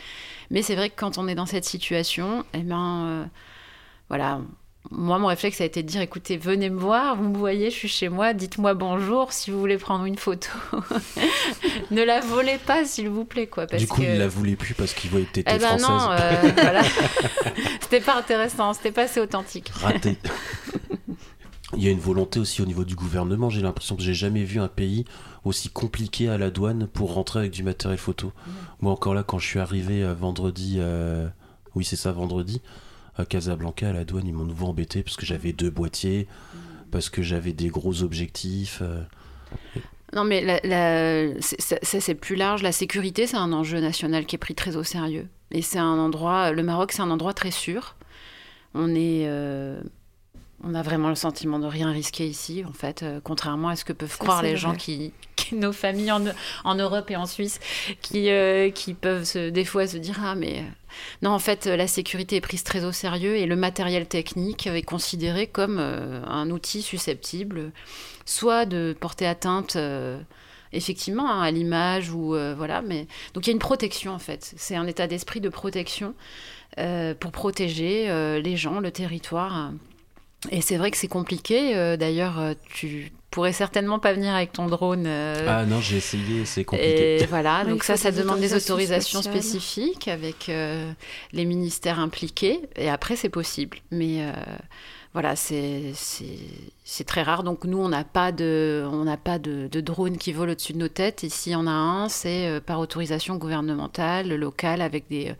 Mais c'est vrai que quand on est dans cette situation, eh ben, euh, voilà, moi, mon réflexe a été de dire écoutez, venez me voir, vous me voyez, je suis chez moi, dites-moi bonjour si vous voulez prendre une photo. ne la volez pas, s'il vous plaît. Quoi, parce du coup, il la voulait plus parce qu'il voyait que t'étais eh ben française. Non, euh, voilà. c'était pas intéressant, c'était pas assez authentique. Raté. Il y a une volonté aussi au niveau du gouvernement. J'ai l'impression que j'ai jamais vu un pays aussi compliqué à la douane pour rentrer avec du matériel photo. Moi encore là, quand je suis arrivé euh, vendredi, euh, oui c'est ça, vendredi, à Casablanca, à la douane, ils m'ont nouveau embêté parce que j'avais deux boîtiers, parce que j'avais des gros objectifs. Euh. Non, mais ça, c'est plus large. La sécurité, c'est un enjeu national qui est pris très au sérieux. Et c'est un endroit, le Maroc, c'est un endroit très sûr. On est, on a vraiment le sentiment de rien risquer ici, en fait, euh, contrairement à ce que peuvent croire les gens qui, nos familles en, Europe et en Suisse, qui, euh, qui peuvent se, des fois se dire ah mais euh, non en fait la sécurité est prise très au sérieux et le matériel technique est considéré comme un outil susceptible, soit de porter atteinte. effectivement hein, à l'image ou voilà mais donc il y a une protection en fait c'est un état d'esprit de protection pour protéger les gens le territoire et c'est vrai que c'est compliqué. Euh, d'ailleurs, euh, tu pourrais certainement pas venir avec ton drone. Euh, ah non, j'ai essayé, c'est compliqué. Et voilà, donc ça, ça demande des autorisations spécifiques avec les ministères impliqués. Et après, c'est possible. Mais voilà, c'est très rare. Donc nous, on n'a pas de, on n'a pas de, de, drone qui vole au-dessus de nos têtes. Ici, on a un, c'est par autorisation gouvernementale, locale, avec des,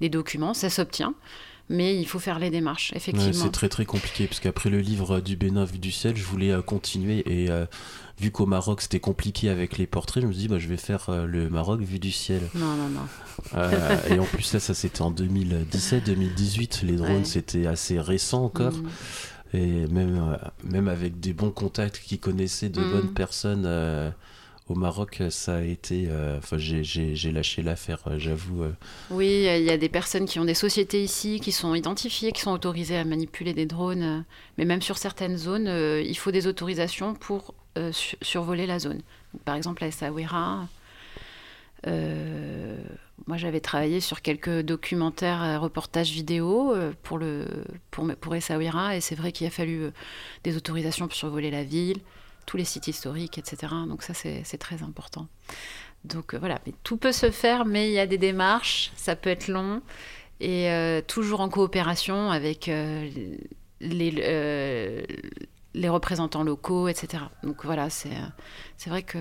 des documents. Ça s'obtient mais il faut faire les démarches, effectivement. c'est très très compliqué, parce qu'après le livre du Bénin vu du ciel, je voulais euh, continuer, et euh, vu qu'au Maroc c'était compliqué avec les portraits, je me suis dit, bah, je vais faire euh, le Maroc vu du ciel. Non, non, non. et en plus, ça, ça c'était en 2017-2018, les drones c'était assez récent encore. Mm. Et même, même avec des bons contacts qui connaissaient de mm. bonnes personnes au Maroc, ça a été. Euh, enfin, j'ai lâché l'affaire, euh, j'avoue. Euh. Oui, il y a des personnes qui ont des sociétés ici, qui sont identifiées, qui sont autorisées à manipuler des drones. Mais même sur certaines zones, il faut des autorisations pour survoler la zone. par exemple, à Essaouira. moi, j'avais travaillé sur quelques documentaires, reportages vidéo pour, le, pour Essaouira, et c'est vrai qu'il a fallu des autorisations pour survoler la ville tous les sites historiques, etc. Donc ça, c'est très important. Donc euh, voilà, mais tout peut se faire, mais il y a des démarches, ça peut être long, et euh, toujours en coopération avec euh, les, les représentants locaux, etc. Donc voilà, c'est vrai que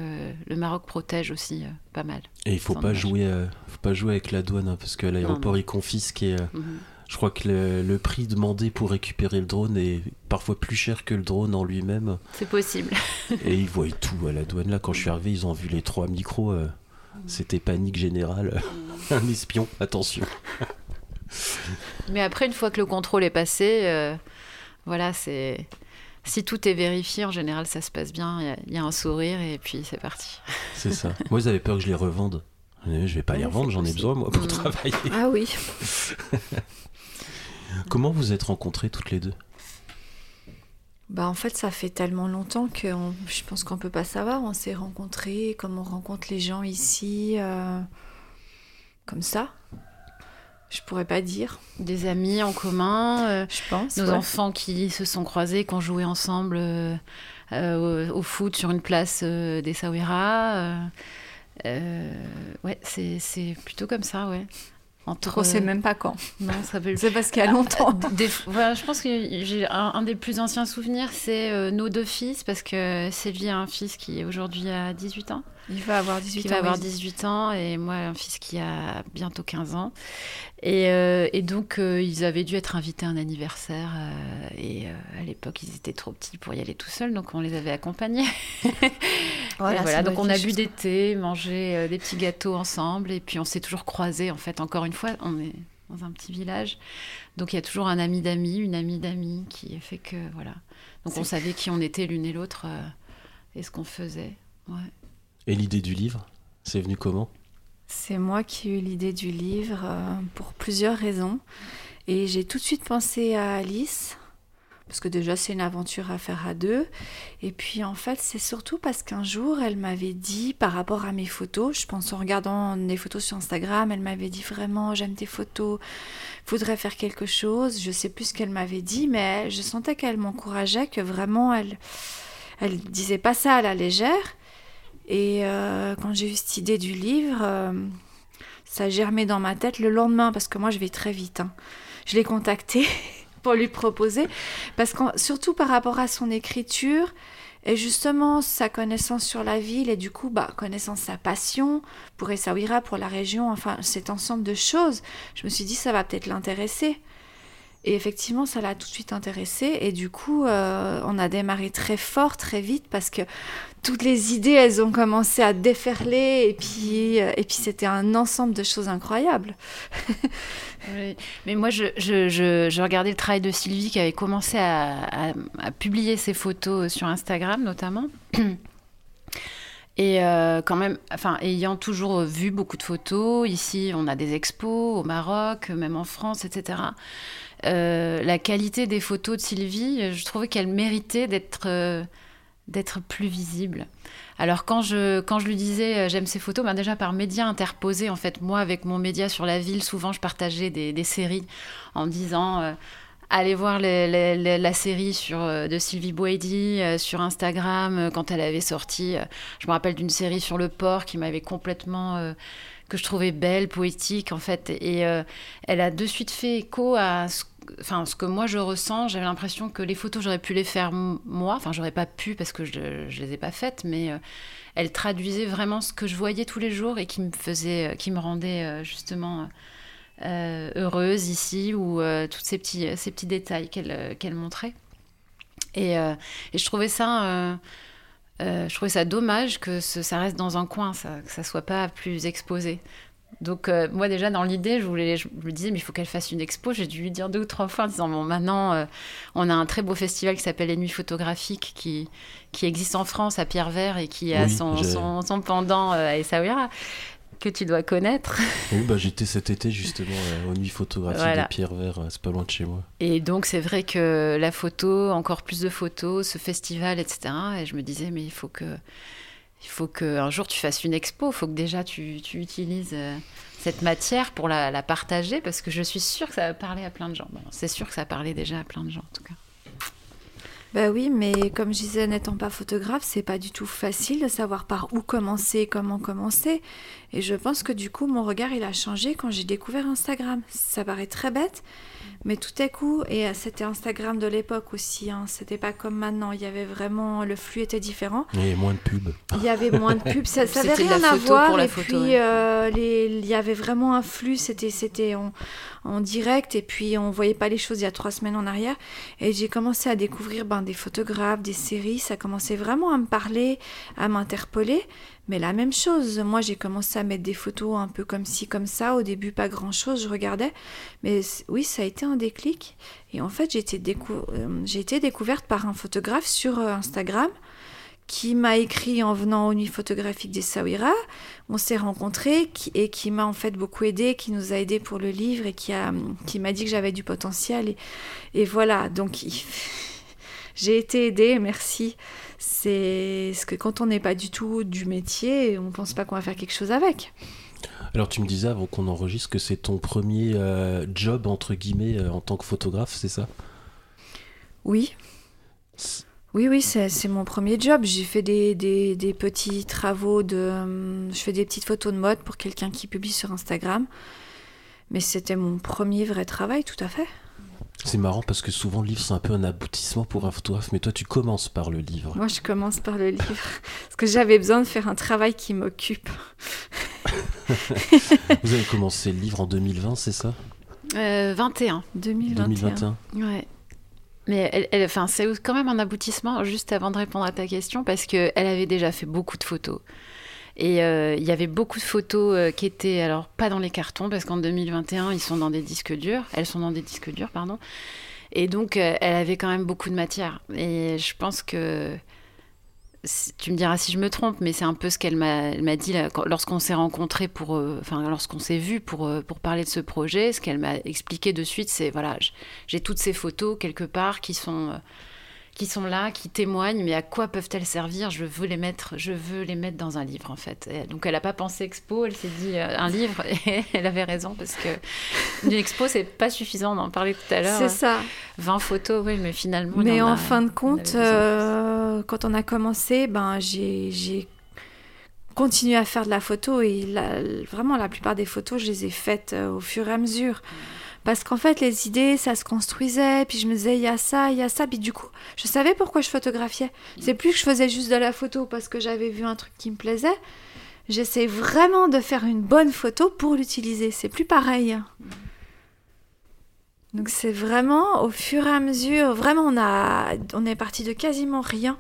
le Maroc protège aussi pas mal. Et il faut pas jouer, faut pas jouer avec la douane, hein, parce que l'aéroport, il confisque et... Mhm. Je crois que le, prix demandé pour récupérer le drone est parfois plus cher que le drone en lui-même. C'est possible. et ils voient tout à la douane. Là, quand je suis arrivé, ils ont vu les trois micros. Euh, c'était panique générale. Un espion, attention. Mais après, une fois que le contrôle est passé, euh, voilà, c'est. Si tout est vérifié, en général, ça se passe bien. Il y, a un sourire et puis c'est parti. C'est ça. Moi, ils avaient peur que je les revende. Je vais pas les revendre, j'en ai besoin moi pour mm. travailler. Ah oui. Comment vous êtes rencontrées toutes les deux bah en fait, ça fait tellement longtemps que je pense qu'on peut pas savoir. On s'est rencontrés, comme on rencontre les gens ici, euh, comme ça. Je pourrais pas dire. Des amis en commun, euh, je pense. Nos enfants qui se sont croisés, qui ont joué ensemble euh, au, foot sur une place des Sawira. ouais, c'est plutôt comme ça, ouais. Entre... On sait même pas quand. Non, ça peut. C'est parce qu'il y a longtemps. voilà, je pense que j'ai un, des plus anciens souvenirs, c'est nos deux fils, parce que Sylvie a un fils qui aujourd'hui a 18 ans. Il va avoir 18 qui ans. va avoir 18 ans et moi un fils qui a bientôt 15 ans. Et, euh, et donc euh, ils avaient dû être invités à un anniversaire euh, et à l'époque ils étaient trop petits pour y aller tout seuls donc on les avait accompagnés. voilà, voilà donc on a bu des thés, mangé des petits gâteaux ensemble et puis on s'est toujours croisés en fait encore une fois on est dans un petit village donc il y a toujours un ami d'amis, une amie d'amis qui fait que voilà. Donc on savait qui on était l'une et l'autre et ce qu'on faisait. Ouais. Et l'idée du livre, c'est venu comment? C'est moi qui ai eu l'idée du livre euh, pour plusieurs raisons. Et j'ai tout de suite pensé à Alice, parce que déjà c'est une aventure à faire à deux. Et puis en fait c'est surtout parce qu'un jour elle m'avait dit par rapport à mes photos, je pense en regardant des photos sur Instagram, elle m'avait dit vraiment j'aime tes photos, faudrait faire quelque chose. Je sais plus ce qu'elle m'avait dit, mais je sentais qu'elle m'encourageait, que vraiment elle, elle disait pas ça à la légère. Et euh, quand j'ai eu cette idée du livre, euh, ça a germé dans ma tête le lendemain, parce que moi je vais très vite. Hein. Je l'ai contacté pour lui proposer, parce que surtout par rapport à son écriture, et justement sa connaissance sur la ville, et du coup, bah, connaissance sa passion pour Essaouira, pour la région, enfin cet ensemble de choses, je me suis dit ça va peut-être l'intéresser. Et effectivement, ça l'a tout de suite intéressé. Et du coup, euh, on a démarré très fort, très vite, parce que toutes les idées, elles ont commencé à déferler. Et puis, euh, et puis c'était un ensemble de choses incroyables. Mais moi, je, je, je, regardais le travail de Sylvie qui avait commencé à, publier ses photos sur Instagram, notamment. Et euh, quand même, enfin, ayant toujours vu beaucoup de photos, ici on a des expos au Maroc, même en France, etc. Euh, la qualité des photos de Sylvie, je trouvais qu'elle méritait d'être d'être plus visible. Alors quand je, quand je lui disais euh, j'aime ces photos, ben déjà par médias interposés, en fait, moi avec mon média sur la ville, souvent je partageais des, des séries en disant allez voir la série sur, de Sylvie Boedi sur Instagram quand elle avait sorti. je me rappelle d'une série sur le port qui m'avait complètement que je trouvais belle, poétique en fait. Et euh, elle a de suite fait écho à ce, enfin, ce que moi je ressens. J'avais l'impression que les photos, j'aurais pu les faire moi. Enfin, j'aurais pas pu parce que je, ne les ai pas faites, mais euh, elle traduisait vraiment ce que je voyais tous les jours et qui me faisait, euh, qui me rendait justement heureuse ici ou tous ces petits, ces petits détails qu'elle qu'elle montrait. Et, je trouvais ça euh, je trouvais ça dommage que ça reste dans un coin, que ça soit pas plus exposé. Donc euh, moi déjà dans l'idée, je, voulais, je me disais mais il faut qu'elle fasse une expo. J'ai dû lui dire deux ou trois fois en disant bon maintenant euh, on a un très beau festival qui s'appelle les Nuits photographiques qui, qui existe en France à Pierre-Vert et qui a son, son, son, pendant à Essaouira que tu dois connaître. Oui, bah, j'étais cet été justement euh, aux nuits photographiques de Pierre Vert, euh, c'est pas loin de chez moi. Et donc c'est vrai que la photo, encore plus de photos, ce festival, etc. Et je me disais, mais il faut que, il faut qu'un jour tu fasses une expo, il faut que déjà tu, utilises euh, cette matière pour la, partager, parce que je suis sûre que ça va parler à plein de gens. C'est sûr que ça parlait déjà à plein de gens en tout cas. Ben oui, mais comme je disais, n'étant pas photographe, c'est pas du tout facile de savoir par où commencer, comment commencer. Et je pense que du coup, mon regard, il a changé quand j'ai découvert Instagram. Ça paraît très bête, mais tout à coup, et c'était Instagram de l'époque aussi, hein, c'était pas comme maintenant, il y avait vraiment, le flux était différent. Il y avait moins de pubs. Il y avait moins de pubs, ça n'avait rien à voir. et puis, euh, il y avait vraiment un flux, c'était, c'était en, en, direct, et puis on voyait pas les choses il y a trois semaines en arrière. Et j'ai commencé à découvrir ben, des photographes, des séries, ça commençait vraiment à me parler, à m'interpeller. Mais la même chose, moi j'ai commencé à mettre des photos un peu comme ci, comme ça. Au début, pas grand chose, je regardais. Mais oui, ça a été un déclic. Et en fait, j'ai été, euh, découverte par un photographe sur euh, Instagram qui m'a écrit en venant aux nuits photographiques des Sawira. On s'est rencontrés et qui m'a en fait beaucoup aidé, qui nous a aidé pour le livre et qui m'a qui dit que j'avais du potentiel. Et, et voilà, donc j'ai été aidée, merci c'est ce que quand on n'est pas du tout du métier, on pense pas qu'on va faire quelque chose avec. Alors tu me disais avant qu'on enregistre que c'est ton premier euh, job entre guillemets euh, en tant que photographe, c'est ça? Oui. Oui, oui, c'est mon premier job. J'ai fait des, des, des, petits travaux de... je fais des petites photos de mode pour quelqu'un qui publie sur Instagram. Mais c'était mon premier vrai travail, tout à fait. C'est marrant parce que souvent le livre c'est un peu un aboutissement pour un photographe, mais toi tu commences par le livre. Moi je commence par le livre parce que j'avais besoin de faire un travail qui m'occupe. Vous avez commencé le livre en 2020, c'est ça? Euh, 21. 2021. 2021. Ouais. Mais elle, elle, enfin, c'est quand même un aboutissement, juste avant de répondre à ta question, parce qu'elle avait déjà fait beaucoup de photos. Et euh, il y avait beaucoup de photos euh, qui étaient, alors pas dans les cartons, parce qu'en 2021, ils sont dans des disques durs. Elles sont dans des disques durs, pardon. Et donc, euh, elle avait quand même beaucoup de matière. Et je pense que tu me diras si je me trompe, mais c'est un peu ce qu'elle m'a dit lorsqu'on s'est rencontrés pour, enfin lorsqu'on s'est vu pour pour parler de ce projet. Ce qu'elle m'a expliqué de suite, c'est voilà, j'ai toutes ces photos quelque part qui sont qui sont là, qui témoignent, mais à quoi peuvent-elles servir? Je veux les mettre, je veux les mettre dans un livre en fait. donc elle n'a pas pensé expo, elle s'est dit euh, un livre et elle avait raison parce que une expo c'est pas suffisant, on en parlait tout à l'heure. C'est ça. 20 photos, oui, mais finalement. Mais en, fin de compte, euh, quand on a commencé, ben j'ai continué à faire de la photo et vraiment la plupart des photos, je les ai faites euh, au fur et à mesure. Parce qu'en fait, les idées, ça se construisait, puis je me disais, il y a ça, il y a ça, puis du coup, je savais pourquoi je photographiais. C'est plus que je faisais juste de la photo parce que j'avais vu un truc qui me plaisait. J'essaie vraiment de faire une bonne photo pour l'utiliser. C'est plus pareil. Donc c'est vraiment au fur et à mesure, vraiment on a, on est parti de quasiment rien.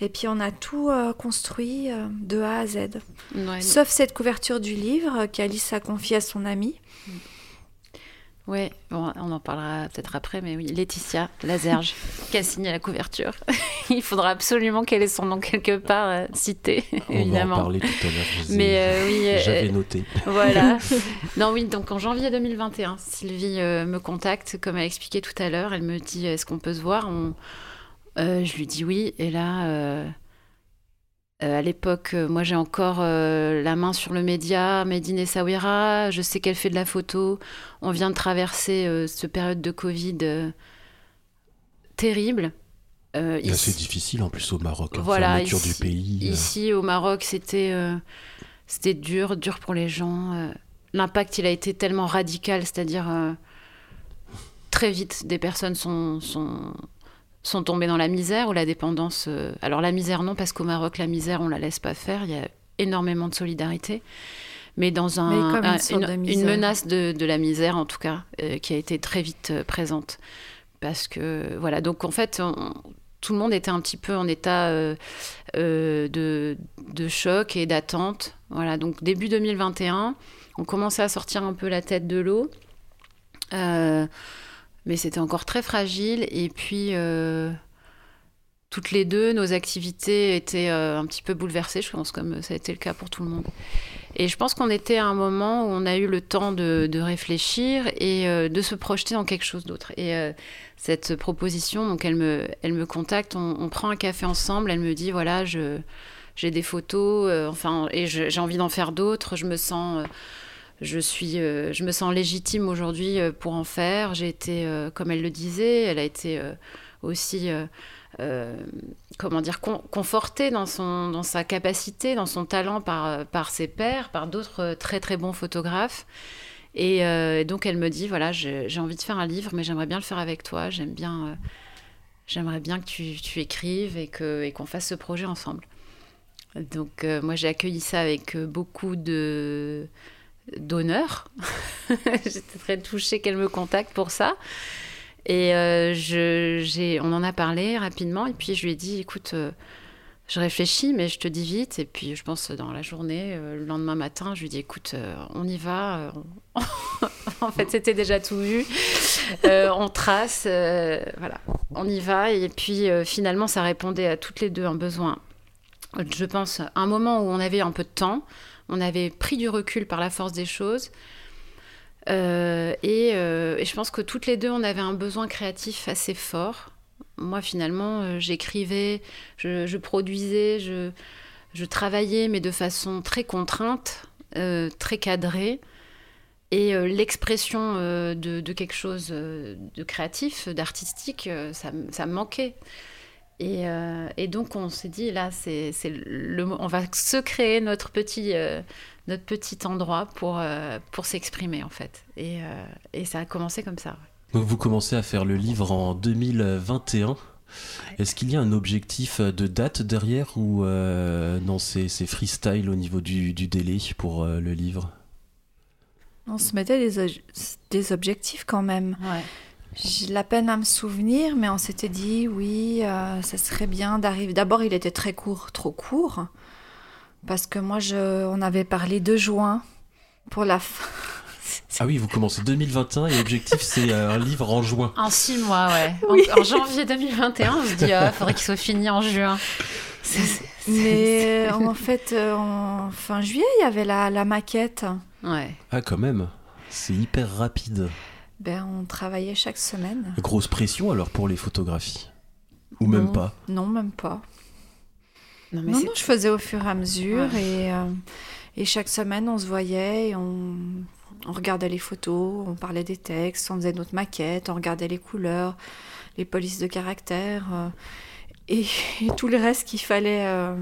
Et puis on a tout euh, construit euh, de A à Z. Sauf cette couverture du livre qu'Alice a confiée à son ami. Oui, bon, on en parlera peut-être après, mais oui, Laetitia Lazerge, qui a signé la couverture. Il faudra absolument qu'elle ait son nom quelque part euh, cité, évidemment. On en parler tout à l'heure. Mais euh, oui, euh, j'avais noté. Voilà. non, oui, donc en janvier 2021, Sylvie me contacte, comme elle expliqué tout à l'heure. Elle me dit Est-ce qu'on peut se voir? On... Je lui dis oui, et là euh, à l'époque, euh, moi j'ai encore euh, la main sur le média, Medine Sawira, je sais qu'elle fait de la photo. On vient de traverser cette période de Covid terrible. c'est difficile en plus au Maroc, hein, voilà, ici, du pays. Ici au Maroc, c'était c'était dur, dur pour les gens. L'impact, il a été tellement radical, c'est-à-dire très vite, des personnes sont, sont sont tombés dans la misère ou la dépendance. Euh, alors la misère non, parce qu'au Maroc, la misère, on la laisse pas faire. Il y a énormément de solidarité. Mais dans un, une, menace de, de, la misère, en tout cas, euh, qui a été très vite euh, présente. Parce que, voilà, donc en fait, tout le monde était un petit peu en état de, de, choc et d'attente. Voilà, donc début 2021, on commençait à sortir un peu la tête de l'eau mais c'était encore très fragile. Et puis, euh, toutes les deux, nos activités étaient euh, un petit peu bouleversées, je pense, comme ça a été le cas pour tout le monde. Et je pense qu'on était à un moment où on a eu le temps de, réfléchir et euh, de se projeter dans quelque chose d'autre. Et cette proposition, donc elle me, elle me contacte, on, prend un café ensemble, elle me dit voilà, j'ai des photos, enfin, et j'ai envie d'en faire d'autres, je me sens je suis, euh, je me sens légitime aujourd'hui euh, pour en faire. J'ai été, euh, comme elle le disait, elle a été aussi, comment dire, confortée dans son, dans sa capacité, dans son talent par, par ses pairs, par d'autres très très bons photographes. Et donc elle me dit voilà, j'ai envie de faire un livre, mais j'aimerais bien le faire avec toi. J'aime bien, j'aimerais bien que tu, tu écrives et que et qu'on fasse ce projet ensemble. Donc moi j'ai accueilli ça avec beaucoup de d'honneur. J'étais très touchée qu'elle me contacte pour ça. Et euh, je, on en a parlé rapidement. Et puis je lui ai dit, écoute, euh, je réfléchis, mais je te dis vite. Et puis je pense dans la journée, euh, le lendemain matin, je lui dis, écoute, on y va. en fait, c'était déjà tout vu. on trace, voilà, on y va. Et puis finalement, ça répondait à toutes les deux un besoin. Je pense, un moment où on avait un peu de temps, on avait pris du recul par la force des choses. Euh, euh, et, je pense que toutes les deux, on avait un besoin créatif assez fort. Moi, finalement, euh, j'écrivais, je, produisais, je, travaillais, mais de façon très contrainte, très cadrée. Et l'expression de, quelque chose de créatif, d'artistique, ça, ça, me manquait. Et, euh, et donc on s'est dit là, c'est c'est le, mo- on va se créer notre petit, euh, notre petit endroit pour, euh, pour s'exprimer en fait. Et, euh, et ça a commencé comme ça. Donc vous commencez à faire le livre en 2021. Est-ce qu'il y a un objectif de date derrière ou euh, non c'est c'est freestyle au niveau du, du délai pour euh, le livre? On se mettait des objectifs quand même. Ouais. J'ai la peine à me souvenir, mais on s'était dit, oui, euh, ça serait bien d'arriver. D'abord, il était très court, trop court, parce que moi, je... on avait parlé de juin pour la fin. Ah oui, vous commencez 2021 et l'objectif c'est euh, un livre en juin. En six mois, ouais. En- Oui. En, janvier 2021, on se dit, il faudrait qu'il soit fini en juin. C'est- c'est- c'est- Mais en fait, euh, en fin juillet, il y avait la, la maquette. Ouais. Ah quand même, c'est hyper rapide. Ben, on travaillait chaque semaine. Grosse pression alors pour les photographies Ou même Non. pas Non, même pas. Non, mais Non, je faisais au fur et à mesure Ouais. et, euh, et chaque semaine on se voyait, et on, on regardait les photos, on parlait des textes, on faisait notre maquette, on regardait les couleurs, les polices de caractère euh, et, et tout le reste qu'il fallait euh,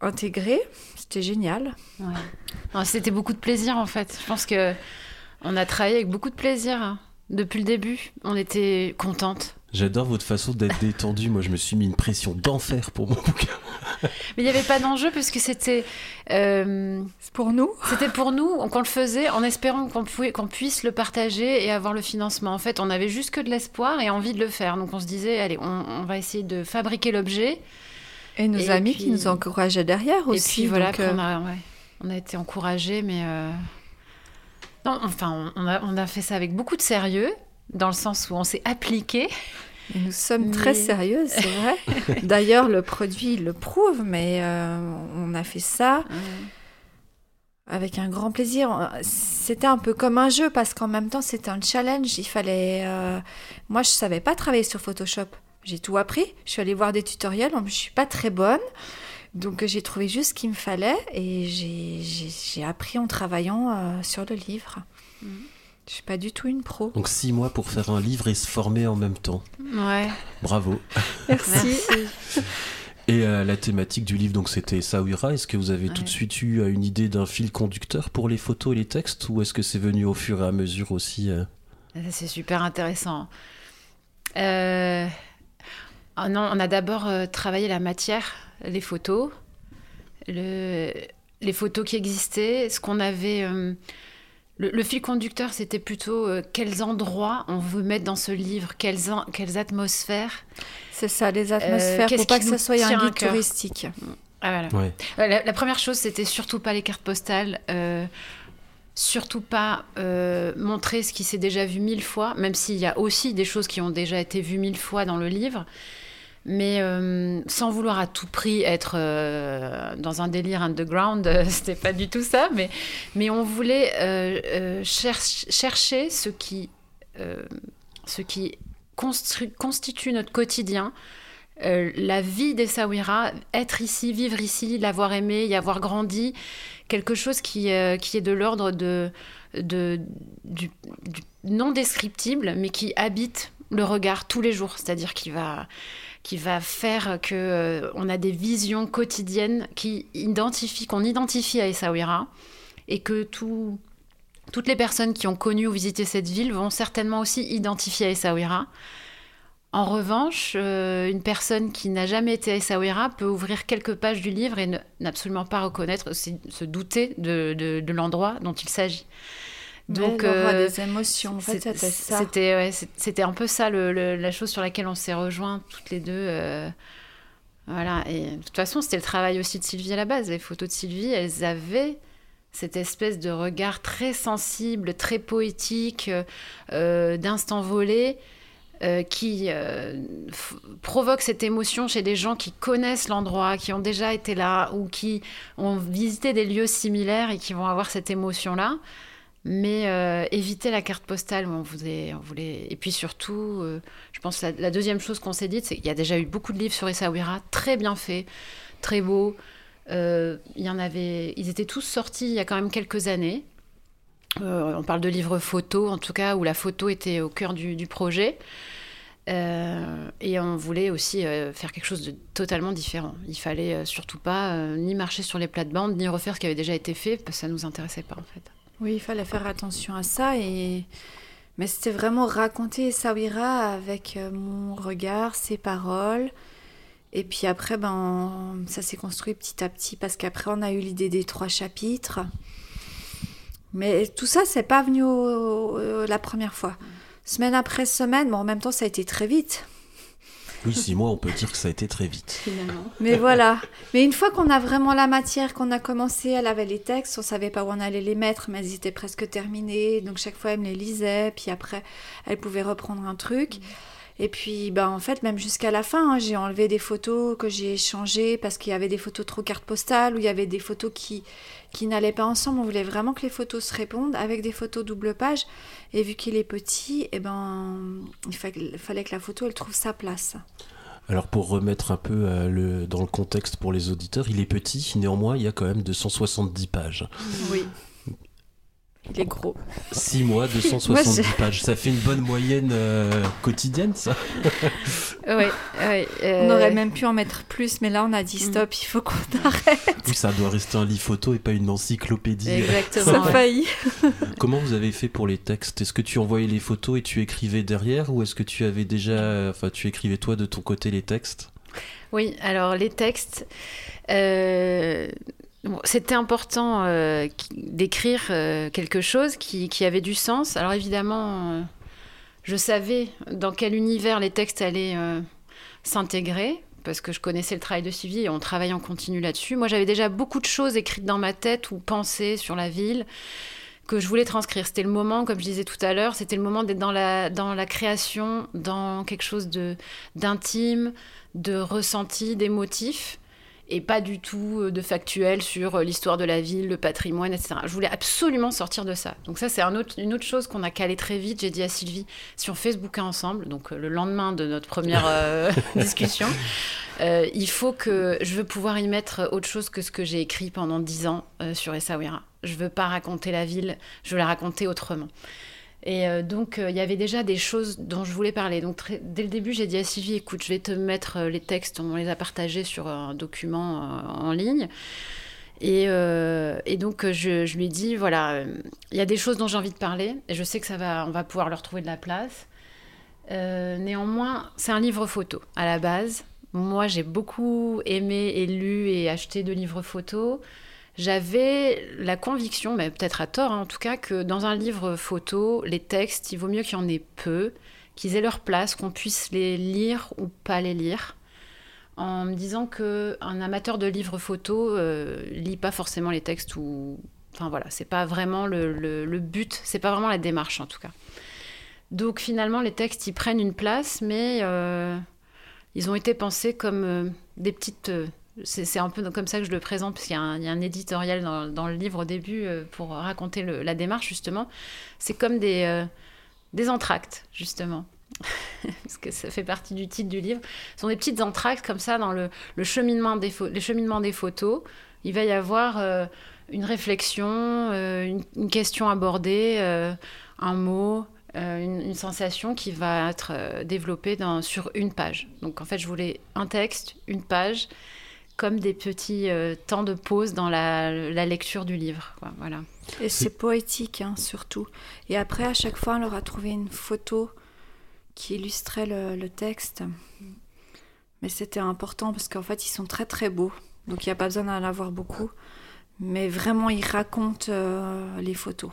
intégrer. C'était génial. Ouais. C'était beaucoup de plaisir en fait. Je pense que on a travaillé avec beaucoup de plaisir hein. depuis le début. On était contentes. J'adore votre façon d'être détendu. Moi je me suis mis une pression d'enfer pour mon bouquin. Mais il n'y avait pas d'enjeu puisque c'était euh, C'est pour nous. c'était pour nous qu'on le faisait en espérant qu'on puisse le partager et avoir le financement. En fait, on avait juste que de l'espoir et envie de le faire. Donc on se disait allez, on, on va essayer de fabriquer l'objet. Et nos Et amis puis- qui nous encourageaient derrière aussi. et puis voilà, donc, après, euh, on, a, ouais, on a été encouragés, mais euh, non, enfin, on a, on a fait ça avec beaucoup de sérieux, dans le sens où on s'est appliqué. Nous sommes très sérieuses, c'est vrai. D'ailleurs, le produit le prouve, mais euh, on a fait ça avec un grand plaisir. C'était un peu comme un jeu parce qu'en même temps, c'était un challenge. Il fallait. euh, Moi, je savais pas travailler sur Photoshop. J'ai tout appris. Je suis allée voir des tutoriels. Je suis pas très bonne. Donc, j'ai trouvé juste ce qu'il me fallait et j'ai- appris en travaillant euh, sur le livre. Mhm. Je suis pas du tout une pro. Donc six mois pour faire un livre et se former en même temps. Ouais. Bravo. Merci. Et euh, la thématique du livre, donc c'était Sawira. Est-ce que vous avez tout de suite eu euh, une idée d'un fil conducteur pour les photos et les textes ou est-ce que c'est venu au fur et à mesure aussi euh? C'est super intéressant. Euh, ah non, on a d'abord euh, travaillé la matière, les photos, le- les photos qui existaient, ce qu'on avait. euh, le, le fil conducteur, c'était plutôt euh, quels endroits on veut mettre dans ce livre, quelles, en- quelles atmosphères. C'est ça, les atmosphères, Euh, qu'est-ce pour pas que ça soit un guide touristique. Ah, voilà. Ouais. La, la première chose, c'était surtout pas les cartes postales, euh, surtout pas euh, montrer ce qui s'est déjà vu mille fois, même s'il y a aussi des choses qui ont déjà été vues mille fois dans le livre, mais euh, sans vouloir à tout prix être euh, dans un délire underground, euh, c'était pas du tout ça, mais, on voulait euh, cherch- chercher ce qui, constitue notre quotidien, la vie des Sawira, être ici, vivre ici, l'avoir aimé, y avoir grandi, quelque chose qui, est de l'ordre du, du non descriptible, mais qui habite le regard tous les jours, c'est-à-dire qui va, qui va faire que euh, on a des visions quotidiennes qui identifient, qu'on identifie à Essaouira, et que tout, toutes les personnes qui ont connu ou visité cette ville vont certainement aussi identifier à Essaouira. En revanche, euh, une personne qui n'a jamais été à Essaouira peut ouvrir quelques pages du livre et n'absolument pas reconnaître, se, douter de l'endroit dont il s'agit. Donc, euh, des émotions. En fait, c'était ouais, c'était un peu ça le- le- la chose sur laquelle on s'est rejoints toutes les deux. euh, voilà. Et de toute façon, c'était le travail aussi de Sylvie à la base. Les photos de Sylvie, elles avaient cette espèce de regard très sensible, très poétique, euh, euh, d'instant volé. euh, qui euh, provoque cette émotion chez des gens qui connaissent l'endroit, qui ont déjà été là ou qui ont visité des lieux similaires et qui vont avoir cette émotion-là mais euh, éviter la carte postale on voulait, on voulait... et puis surtout euh, je pense que la, deuxième chose qu'on s'est dit c'est qu'il y a déjà eu beaucoup de livres sur Essaouira très bien faits très beaux Euh, il y en avait ils étaient tous sortis il y a quand même quelques années on parle de livres photos en tout cas où la photo était au cœur du, projet et on voulait aussi faire quelque chose de totalement différent. Il fallait surtout pas ni marcher sur les plates-bandes, ni refaire ce qui avait déjà été fait, parce que ça nous intéressait pas en fait. Oui, il fallait faire attention à ça. Et... Mais c'était vraiment raconter Sawira avec mon regard, ses paroles. Et puis après, ben, ça s'est construit petit à petit, parce qu'après, on a eu l'idée des trois chapitres. Mais tout ça, c'est pas venu la première fois semaine après semaine, mais en même temps, ça a été très vite. Oui, six mois, on peut dire que ça a été très vite. Mais voilà. Mais une fois qu'on a vraiment la matière, qu'on a commencé, elle avait les textes, on savait pas où on allait les mettre, mais elles étaient presque terminées. Donc chaque fois, elle me les lisait, puis après, elle pouvait reprendre un truc. Et puis, ben, en fait, même jusqu'à la fin, hein, j'ai enlevé des photos que j'ai changées parce qu'il y avait des photos trop carte postale ou il y avait des photos qui, qui n'allaient pas ensemble. On voulait vraiment que les photos se répondent avec des photos double page. Et vu qu'il est petit, eh ben, il fallait que la photo elle trouve sa place. Alors pour remettre un peu euh, le, dans le contexte pour les auditeurs, il est petit, néanmoins il y a quand même 270 pages. Oui. Il est gros. 6 mois, 270 pages. Ça fait une bonne moyenne euh, quotidienne, ça Oui. On aurait même pu en mettre plus, mais là, on a dit mm. stop, il faut qu'on arrête. Oui, ça doit rester un livre photo et pas une encyclopédie. Exactement. ça faillit. Comment vous avez fait pour les textes? Est-ce que tu envoyais les photos et tu écrivais derrière Ou est-ce que tu avais déjà. Enfin, tu écrivais toi de ton côté les textes? Oui, alors les textes, euh, c'était important euh, d'écrire euh, quelque chose qui, avait du sens. Alors évidemment, euh, je savais dans quel univers les textes allaient s'intégrer, parce que je connaissais le travail de Sylvie et on travaillait en continu là-dessus. Moi, j'avais déjà beaucoup de choses écrites dans ma tête ou pensées sur la ville que je voulais transcrire. C'était le moment, comme je disais tout à l'heure, c'était le moment d'être dans la, dans la création, dans quelque chose d'intime, de ressenti, d'émotif et pas du tout euh, de factuel sur euh, l'histoire de la ville, le patrimoine, etc. Je voulais absolument sortir de ça. Donc ça, c'est une autre chose qu'on a calé très vite. J'ai dit à Sylvie, si on fait ce bouquin ensemble, donc euh, le lendemain de notre première discussion, il faut que je veux pouvoir y mettre autre chose que ce que j'ai écrit pendant dix ans sur Essaouira. Je veux pas raconter la ville, je veux la raconter autrement. Et euh, donc, euh, il y avait déjà des choses dont je voulais parler. Donc, dès le début, j'ai dit à Sylvie, écoute, je vais te mettre euh, les textes, on les a partagés sur un document en ligne. Et, donc, je, je, lui ai dit, voilà, il y a des choses dont j'ai envie de parler, et je sais que ça va, on va pouvoir leur trouver de la place. néanmoins, c'est un livre photo à la base. Moi, j'ai beaucoup aimé et lu et acheté de livres photos j'avais la conviction, mais peut-être à tort hein, en tout cas, que dans un livre photo, les textes, il vaut mieux qu'il y en ait peu, qu'ils aient leur place, qu'on puisse les lire ou pas les lire. En me disant que un amateur de livres photos euh, lit pas forcément les textes ou. Enfin voilà, c'est pas vraiment le, but, c'est pas vraiment la démarche en tout cas. Donc finalement, les textes, ils prennent une place, mais euh, ils ont été pensés comme euh, des petites c'est un peu comme ça que je le présente, parce qu'il y, a un éditorial dans, le livre au début euh, pour raconter la démarche, justement. C'est comme des, euh, des entractes, justement. parce que ça fait partie du titre du livre. Ce sont des petites entractes comme ça dans le, cheminement, des photos. Il va y avoir euh, une réflexion, une, question abordée, un mot, une, sensation qui va être développée sur une page. Donc en fait, je voulais un texte, une page comme des petits euh, temps de pause dans la, lecture du livre. voilà. Et c'est poétique, hein, surtout. Et après, à chaque fois, on leur a trouvé une photo qui illustrait le, texte. Mais c'était important parce qu'en fait, ils sont très très beaux. Donc, il n'y a pas besoin d'en avoir beaucoup. Mais vraiment, ils racontent euh, les photos.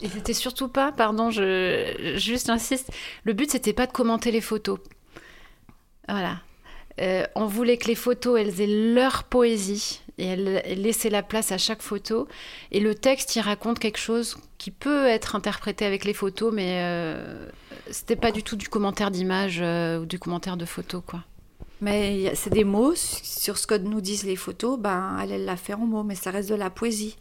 Et c'était surtout pas, pardon, je juste insiste, le but c'était pas de commenter les photos. Voilà, euh, on voulait que les photos, elles aient leur poésie et elles laissaient la place à chaque photo. Et le texte, il raconte quelque chose qui peut être interprété avec les photos, mais euh, c'était pas du tout du commentaire d'image euh, ou du commentaire de photo, quoi. Mais c'est des mots sur ce que nous disent les photos. Ben, elle, l'a fait en mots, mais ça reste de la poésie.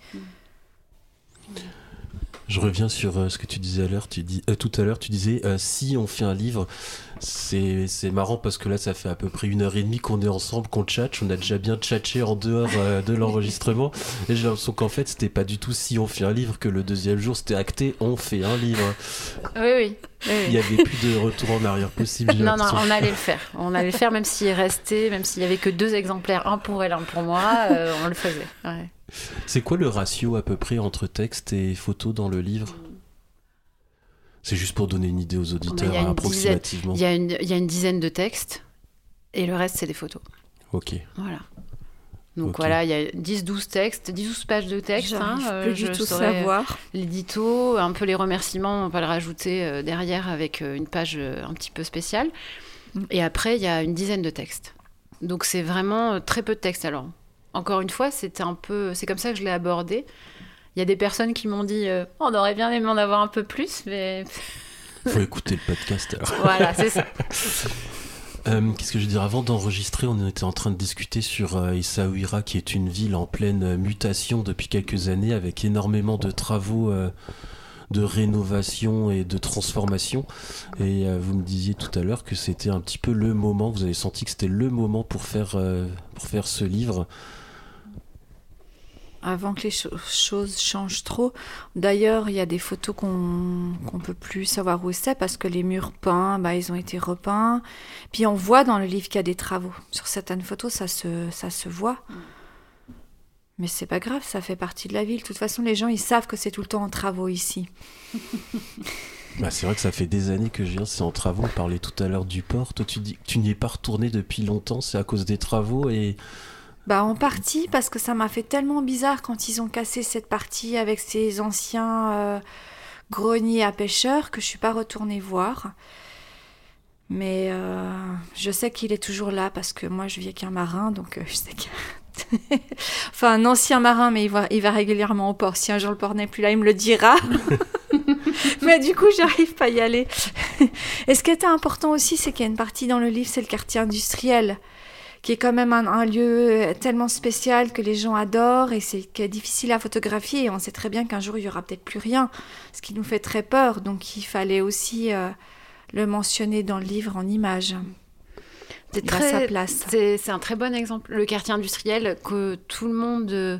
Je reviens sur euh, ce que tu disais à l'heure. Tu dis euh, tout à l'heure, tu disais euh, si on fait un livre, c'est marrant parce que là, ça fait à peu près une heure et demie qu'on est ensemble, qu'on tchatche. On a déjà bien tchatché en dehors de l'enregistrement. Et j'ai l'impression qu'en fait, c'était pas du tout si on fait un livre que le deuxième jour, c'était acté, on fait un livre. Oui, oui. Il y avait plus de retour en arrière possible. Non, non, on allait le faire. On allait le faire, même s'il restait, même s'il y avait que deux exemplaires, un pour elle, un pour moi, on le faisait. Ouais. C'est quoi le ratio à peu près entre texte et photo dans le livre C'est juste pour donner une idée aux auditeurs il approximativement. Il y, a une, il y a une dizaine de textes et le reste, c'est des photos. Ok. Voilà. Donc Ok. voilà, il y a 10-12 textes, 10-12 pages de texte. Hein, euh, plus du tout savoir. L'édito, un peu les remerciements, on va le rajouter euh, derrière avec euh, une page euh, un petit peu spéciale. Mm. Et après, il y a une dizaine de textes. Donc c'est vraiment euh, très peu de textes. Alors, encore une fois, c'était un peu, c'est comme ça que je l'ai abordé. Il y a des personnes qui m'ont dit, euh, on aurait bien aimé en avoir un peu plus, mais Faut écouter le podcast alors. voilà, c'est ça. Euh, Qu'est-ce que je veux dire? Avant d'enregistrer, on était en train de discuter sur euh, Essaouira, qui est une ville en pleine euh, mutation depuis quelques années, avec énormément de travaux de rénovation et de transformation. Et euh, vous me disiez tout à l'heure que c'était un petit peu le moment, vous avez senti que c'était le moment pour faire, euh, pour faire ce livre. Avant que les cho- choses changent trop. D'ailleurs, il y a des photos qu'on qu'on peut plus savoir où c'est parce que les murs peints, bah, ils ont été repeints. Puis on voit dans le livre qu'il y a des travaux. Sur certaines photos, ça se, ça se voit. Mais c'est pas grave, ça fait partie de la ville. De toute façon, les gens, ils savent que c'est tout le temps en travaux ici. Bah, c'est vrai que ça fait des années que je viens, c'est en travaux. On parlait tout à l'heure du port. Toi, tu dis que tu n'y es pas retourné depuis longtemps, c'est à cause des travaux et Bah en partie parce que ça m'a fait tellement bizarre quand ils ont cassé cette partie avec ces anciens euh, greniers à pêcheurs que je suis pas retournée voir. Mais euh, je sais qu'il est toujours là parce que moi je vis avec un marin donc euh, je sais que enfin un ancien marin mais il va, il va régulièrement au port. Si un jour le port n'est plus là, il me le dira. mais du coup, j'arrive pas à y aller. Et ce qui était important aussi, c'est qu'il y a une partie dans le livre, c'est le quartier industriel qui est quand même un, un lieu tellement spécial que les gens adorent et c'est difficile à photographier. Et on sait très bien qu'un jour il y aura peut-être plus rien, ce qui nous fait très peur. Donc il fallait aussi euh, le mentionner dans le livre en images. Sa place. C'est un très bon exemple. Le quartier industriel que tout le monde euh,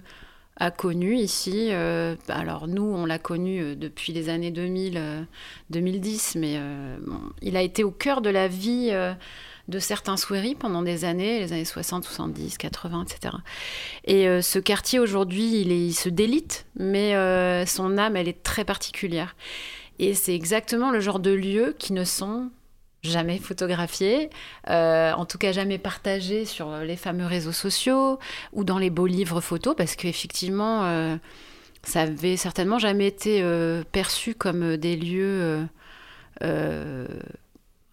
a connu ici. euh, alors nous, on l'a connu euh, depuis les années 2000, euh, 2010, mais euh, bon, il a été au cœur de la vie euh, de certains Souéris pendant des années, les années 60, 70, 80, etc. Et euh, ce quartier aujourd'hui, il, se délite, mais euh, son âme, elle est très particulière. Et c'est exactement le genre de lieux qui ne sont jamais photographiés, euh, en tout cas jamais partagés sur les fameux réseaux sociaux ou dans les beaux livres photos, parce qu'effectivement, ça avait certainement jamais été perçu comme des lieux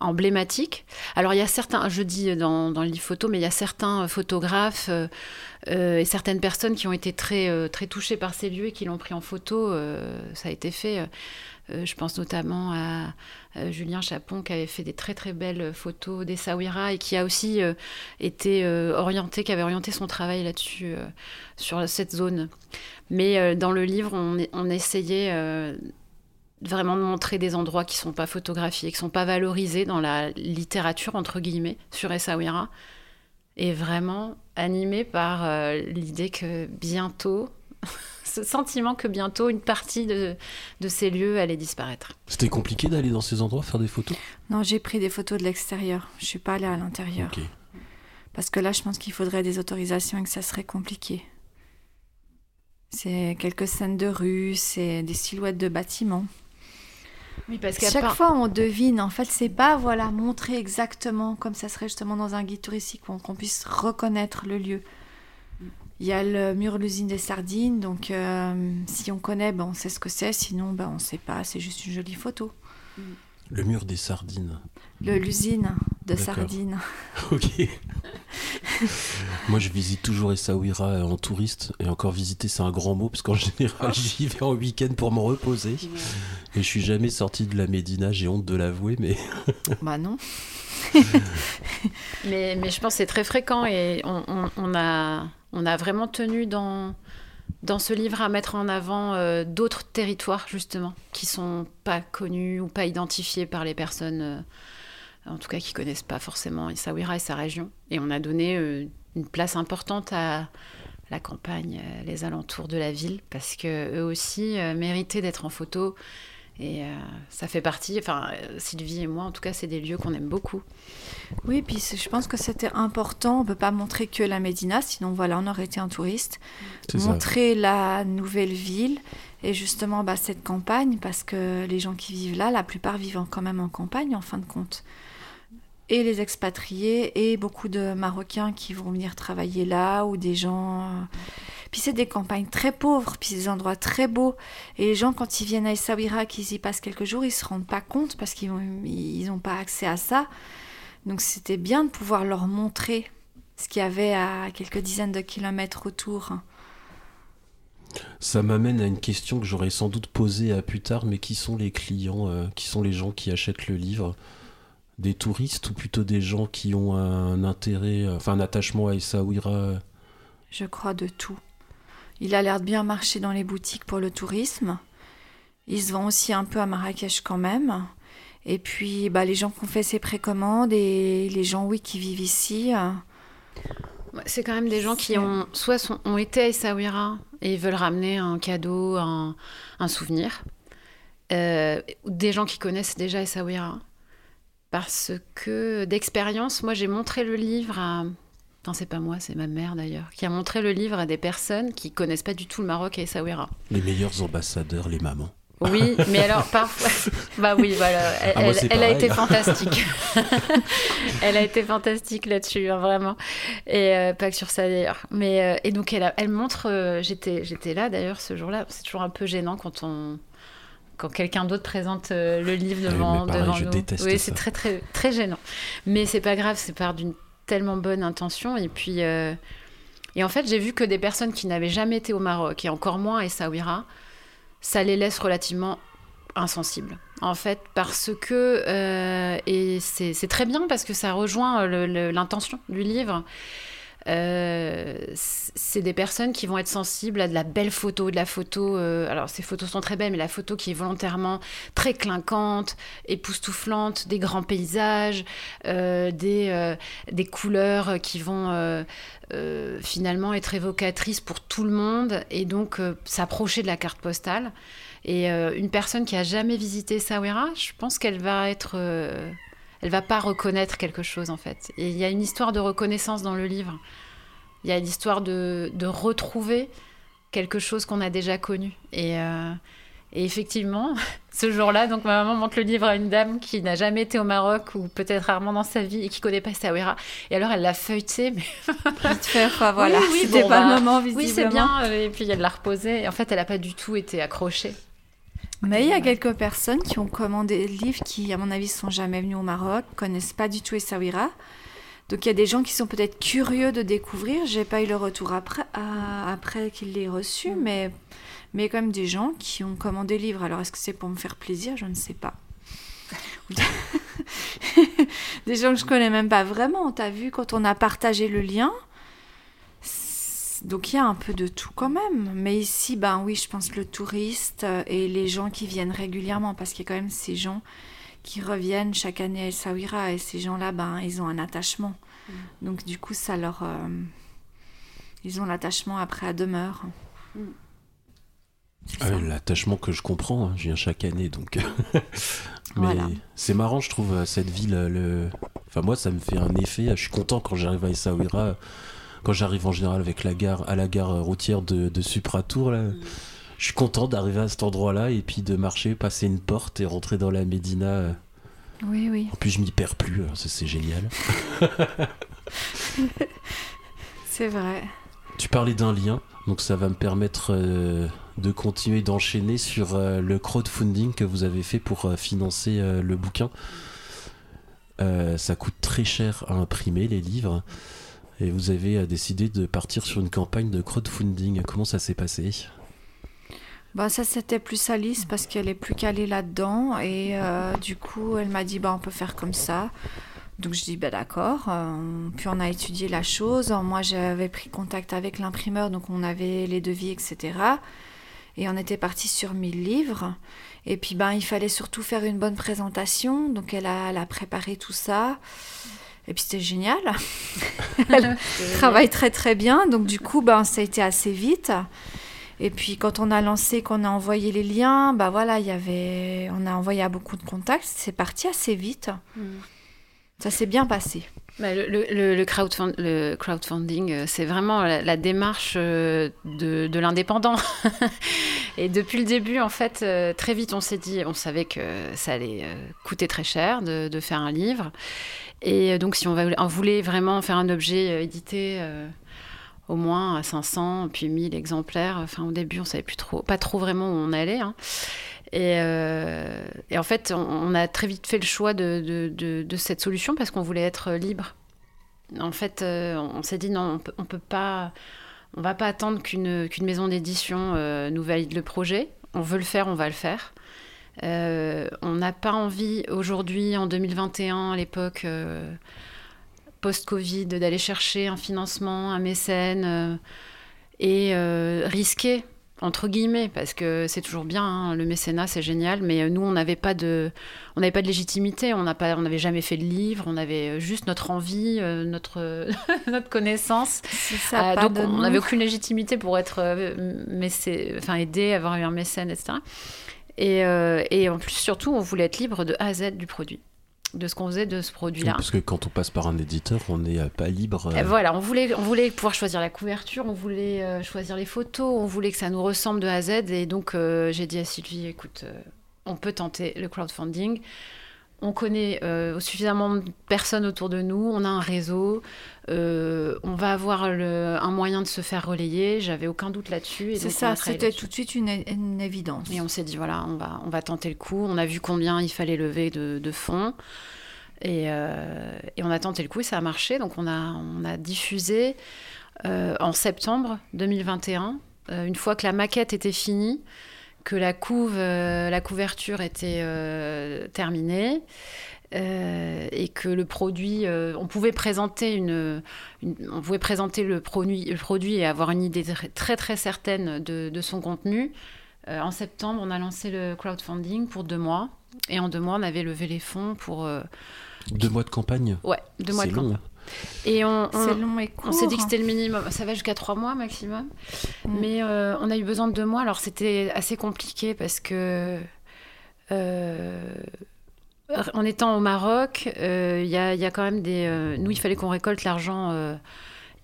euh, emblématiques. Alors il y a certains, je dis dans, dans le livre photo, mais il y a certains photographes euh, euh, et certaines personnes qui ont été très, euh, très touchées par ces lieux et qui l'ont pris en photo. euh, ça a été fait. euh, euh, je pense notamment à euh, Julien Chapon qui avait fait des très très belles photos des Sawira et qui a aussi euh, été euh, orienté, qui avait orienté son travail là-dessus, euh, sur cette zone. Mais euh, dans le livre, on, on essayait euh, vraiment de montrer des endroits qui sont pas photographiés, qui sont pas valorisés dans la littérature, entre guillemets, sur Essaouira. Et vraiment animé par euh, l'idée que bientôt, ce sentiment que bientôt une partie de, de ces lieux allait disparaître. c'était compliqué d'aller dans ces endroits faire des photos? Non, j'ai pris des photos de l'extérieur. Je suis pas allée à l'intérieur. Parce que là, je pense qu'il faudrait des autorisations et que ça serait compliqué. C'est quelques scènes de rue, c'est des silhouettes de bâtiments. Oui, parce Chaque fois, on devine. En fait, c'est pas voilà montrer exactement comme ça serait justement dans un guide touristique qu'on qu'on puisse reconnaître le lieu. Il y a le mur de l'usine des sardines, donc euh, si on connaît, ben, on sait ce que c'est. Sinon, ben, on sait pas. C'est juste une jolie photo. Le mur des sardines. Le- L'usine de sardines. Ok. Moi, je visite toujours Essaouira en touriste. Et encore visiter, c'est un grand mot, parce qu'en général, j'y vais en week-end pour me reposer. Et je suis jamais sorti de la Médina, j'ai honte de l'avouer, mais bah non. Mais, mais je pense que c'est très fréquent et on, on- on a, on a vraiment tenu dans, dans ce livre à mettre en avant euh, d'autres territoires justement qui sont pas connus ou pas identifiés par les personnes, euh, en tout cas qui connaissent pas forcément Essaouira et sa région. Et on a donné euh, une place importante à la campagne, les alentours de la ville, parce que eux aussi méritaient d'être en photo. Et ça fait partie, enfin Sylvie et moi en tout cas, c'est des lieux qu'on aime beaucoup. Oui, puis je pense que c'était important. On peut pas montrer que la Médina, sinon voilà, on aurait été un touriste. Montrer la nouvelle ville et justement bah, cette campagne, parce que les gens qui vivent là, la plupart vivent quand même en campagne en fin de compte. Et les expatriés et beaucoup de Marocains qui vont venir travailler là ou des gens. Euh, puis c'est des campagnes très pauvres, puis des endroits très beaux. Et les gens, quand ils viennent à Essaouira, qu'ils y passent quelques jours, ils se rendent pas compte parce qu'ils n'ont pas accès à ça. Donc c'était bien de pouvoir leur montrer ce qu'il y avait à quelques dizaines de kilomètres autour. Ça m'amène à une question que j'aurais sans doute posée à plus tard, mais qui sont les clients, euh, qui sont les gens qui achètent le livre? Des touristes ou plutôt des gens qui ont un intérêt, euh, enfin un attachement à Essaouira Je crois de tout. Il a l'air de bien marcher dans les boutiques pour le tourisme. Il se vend aussi un peu à Marrakech quand même. Et puis, bah, les gens qui ont fait ces précommandes et les gens, oui, qui vivent ici. Euh, c'est quand même des gens qui ont soit ont été à Essaouira et veulent ramener un cadeau, un, souvenir. Euh, des gens qui connaissent déjà Essaouira. Parce que d'expérience, moi j'ai montré le livre à... Non, c'est pas moi, c'est ma mère d'ailleurs, qui a montré le livre à des personnes qui connaissent pas du tout le Maroc et Essaouira. Les meilleurs ambassadeurs, les mamans. Oui, mais alors parfois, bah oui, voilà, elle, ah, a été fantastique. elle a été fantastique là-dessus, hein, vraiment, et euh, pas que sur ça d'ailleurs. Mais euh, et donc elle, elle montre, euh, j'étais, j'étais là d'ailleurs ce jour-là. C'est toujours un peu gênant quand on, quand quelqu'un d'autre présente le livre ah devant, oui, devant je nous. Déteste oui, c'est très très très gênant. Mais c'est pas grave, c'est part d'une tellement bonne intention et puis. et en fait, j'ai vu que des personnes qui n'avaient jamais été au Maroc et encore moins à Essaouira ça les laisse relativement insensibles. En fait, parce que, euh, et c'est très bien parce que ça rejoint l'intention du livre, euh, c'est des personnes qui vont être sensibles à de la belle photo, de la photo. Euh, alors, ces photos sont très belles, mais la photo qui est volontairement très clinquante, époustouflante, des grands paysages, euh, des, des couleurs qui vont finalement être évocatrices pour tout le monde et donc s'approcher de la carte postale. Et une personne qui a jamais visité Sawera, je pense qu'elle va être elle va pas reconnaître quelque chose en fait. Et il y a une histoire de reconnaissance dans le livre. Il y a l'histoire de, de retrouver quelque chose qu'on a déjà connu. Et, euh, et effectivement, ce jour-là, donc ma maman montre le livre à une dame qui n'a jamais été au Maroc ou peut-être rarement dans sa vie et qui connaît pas Sawera. Et alors elle l'a feuilleté, mais voilà, oui, c'était pas le bah, moment visiblement. Oui, c'est bien. Euh, et puis elle l'a reposé. Et en fait, elle n'a pas du tout été accrochée. Mais il y a quelques personnes qui ont commandé le livre qui, à mon avis, sont jamais venus au Maroc, connaissent pas du tout Essaouira. Donc il y a des gens qui sont peut-être curieux de découvrir. J'ai pas eu le retour après, après qu'il l'ait reçu, mm. mais mais quand même des gens qui ont commandé le livre. Alors est-ce que c'est pour me faire plaisir? Je ne sais pas. des gens que je connais même pas vraiment. T'as vu quand on a partagé le lien donc il y a un peu de tout quand même. Mais ici, ben oui, je pense le touriste euh, et les gens qui viennent régulièrement, parce qu'il y a quand même ces gens qui reviennent chaque année à Essaouira et ces gens-là, ben ils ont un attachement. Mm. Donc du coup, ça leur, euh, ils ont l'attachement après à demeure. Mm. Ah l'attachement que je comprends, hein, je viens chaque année, donc. Mais c'est marrant, je trouve cette ville. Le... Enfin moi, ça me fait un effet. Je suis content quand j'arrive à Essaouira quand j'arrive en général avec la gare, à la gare routière de, de Supratour, là, je suis content d'arriver à cet endroit-là et puis de marcher, passer une porte et rentrer dans la Médina. Oui, oui. En plus, je m'y perds plus, c'est génial. c'est vrai. Tu parlais d'un lien, donc ça va me permettre euh, de continuer d'enchaîner sur euh, le crowdfunding que vous avez fait pour euh, financer le bouquin. ça coûte très cher à imprimer les livres et vous avez euh, décidé de partir sur une campagne de crowdfunding. Comment ça s'est passé? Bah ça c'était plus Alice parce qu'elle est plus calée là-dedans et euh, du coup elle m'a dit bah on peut faire comme ça. Donc je dis bah d'accord. Euh, puis on a étudié la chose. Moi j'avais pris contact avec l'imprimeur, donc on avait les devis, etc. Et on était parti sur 1000 livres. Et puis ben il fallait surtout faire une bonne présentation. Donc elle a, elle a préparé tout ça. Et puis c'était génial. elle travaille très très bien. Donc du coup ben ça a été assez vite. Et puis quand on a lancé, qu'on a envoyé les liens, bah voilà, il y avait, on a envoyé à beaucoup de contacts. C'est parti assez vite. Hmm. Ça s'est bien passé. Bah, le, le, le, crowdfunding, euh, c'est vraiment la, démarche euh, de, de l'indépendant. et depuis le début, en fait, euh, très vite, on s'est dit, on savait que ça allait coûter très cher de, faire un livre. Et donc, si on, on voulait vraiment faire un objet édité au moins à 500, puis 1000 exemplaires, enfin, au début, on savait plus trop, pas trop vraiment où on allait. Hein. Euh, et, en fait, on, a très vite fait le choix de, cette solution parce qu'on voulait être libre. En fait, euh, on, s'est dit non, on peut, pas, on va pas attendre qu'une maison d'édition euh, nous valide le projet. On veut le faire, on va le faire. on n'a pas envie aujourd'hui, en 2021, à l'époque post-Covid, d'aller chercher un financement, un mécène et risquer entre guillemets, parce que c'est toujours bien, hein, le mécénat c'est génial, mais euh, nous on n'avait pas de, on n'avait pas de légitimité, on n'avait jamais fait de livre, on avait euh, juste notre envie, euh, notre notre connaissance. Ça, donc on n'avait aucune légitimité pour être enfin aider, avoir eu un mécène, etc. Et, et en plus surtout on voulait être libre de A à Z du produit de ce qu'on faisait de ce produit-là. parce que quand on passe par un éditeur, on n'est pas libre. Euh. Voilà, on voulait, on voulait pouvoir choisir la couverture, on voulait euh, choisir les photos, on voulait que ça nous ressemble de A à Z. Et donc, euh, j'ai dit à Sylvie, écoute, on peut tenter le crowdfunding on connaît euh, suffisamment de personnes autour de nous, on a un réseau, euh, on va avoir un moyen de se faire relayer. J'avais aucun doute là-dessus. C'est ça, c'était tout de suite une, évidence. Et on s'est dit, voilà, on va, on va tenter le coup. On a vu combien il fallait lever de, fonds. Euh, et, on a tenté le coup et ça a marché. Donc on a, on a diffusé en septembre 2021, une fois que la maquette était finie que la couve, euh, la couverture était euh, terminée. Euh, et que le produit, on pouvait présenter une, on pouvait présenter le produit, le produit et avoir une idée très très certaine de, de son contenu. en septembre, on a lancé le crowdfunding pour deux mois, et en deux mois, on avait levé les fonds pour deux mois de campagne? Ouais, deux mois de campagne. Et on, long et On s'est dit que c'était le minimum. Ça va jusqu'à trois mois maximum. Mm. Mais euh, on a eu besoin de deux mois. Alors c'était assez compliqué parce que. Euh, en étant au Maroc, euh, il y, a, quand même des. nous, il fallait qu'on récolte l'argent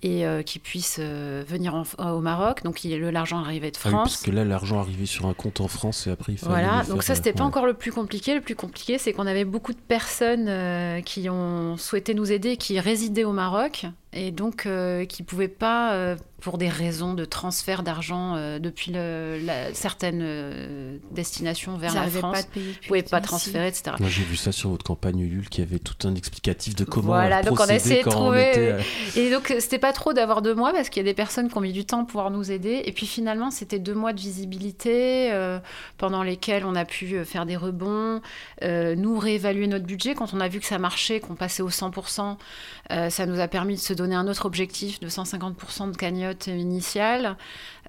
et euh, qui puisse euh, venir au Maroc. Donc l'argent arrivait de France. Ah oui, parce que là, l'argent arrivait sur un compte en France et après il fallait. Voilà, donc ça, c'était pas encore le plus compliqué. Le plus compliqué, c'est qu'on avait beaucoup de personnes euh, qui ont souhaité nous aider, qui résidaient au Maroc et donc qui ne pouvaient pas pour des raisons de transfert d'argent euh, depuis le, la, certaines euh, destinations vers la France. Pas ne pouvaient pas transférer, etc. Moi, j'ai vu ça sur votre campagne Ulule, qui avait tout un explicatif de comment Voilà, donc on a essayé de trouver. Euh, et donc, c'était pas trop d'avoir deux mois, parce qu'il y a des personnes qui ont mis du temps pour pouvoir nous aider. Et puis finalement, c'était deux mois de visibilité pendant lesquels on a pu faire des rebonds, nous réévaluer notre budget. Quand on a vu que ça marchait, qu'on passait au 100%, ça nous a permis de se donner un autre objectif de 150% de cagnotte initiale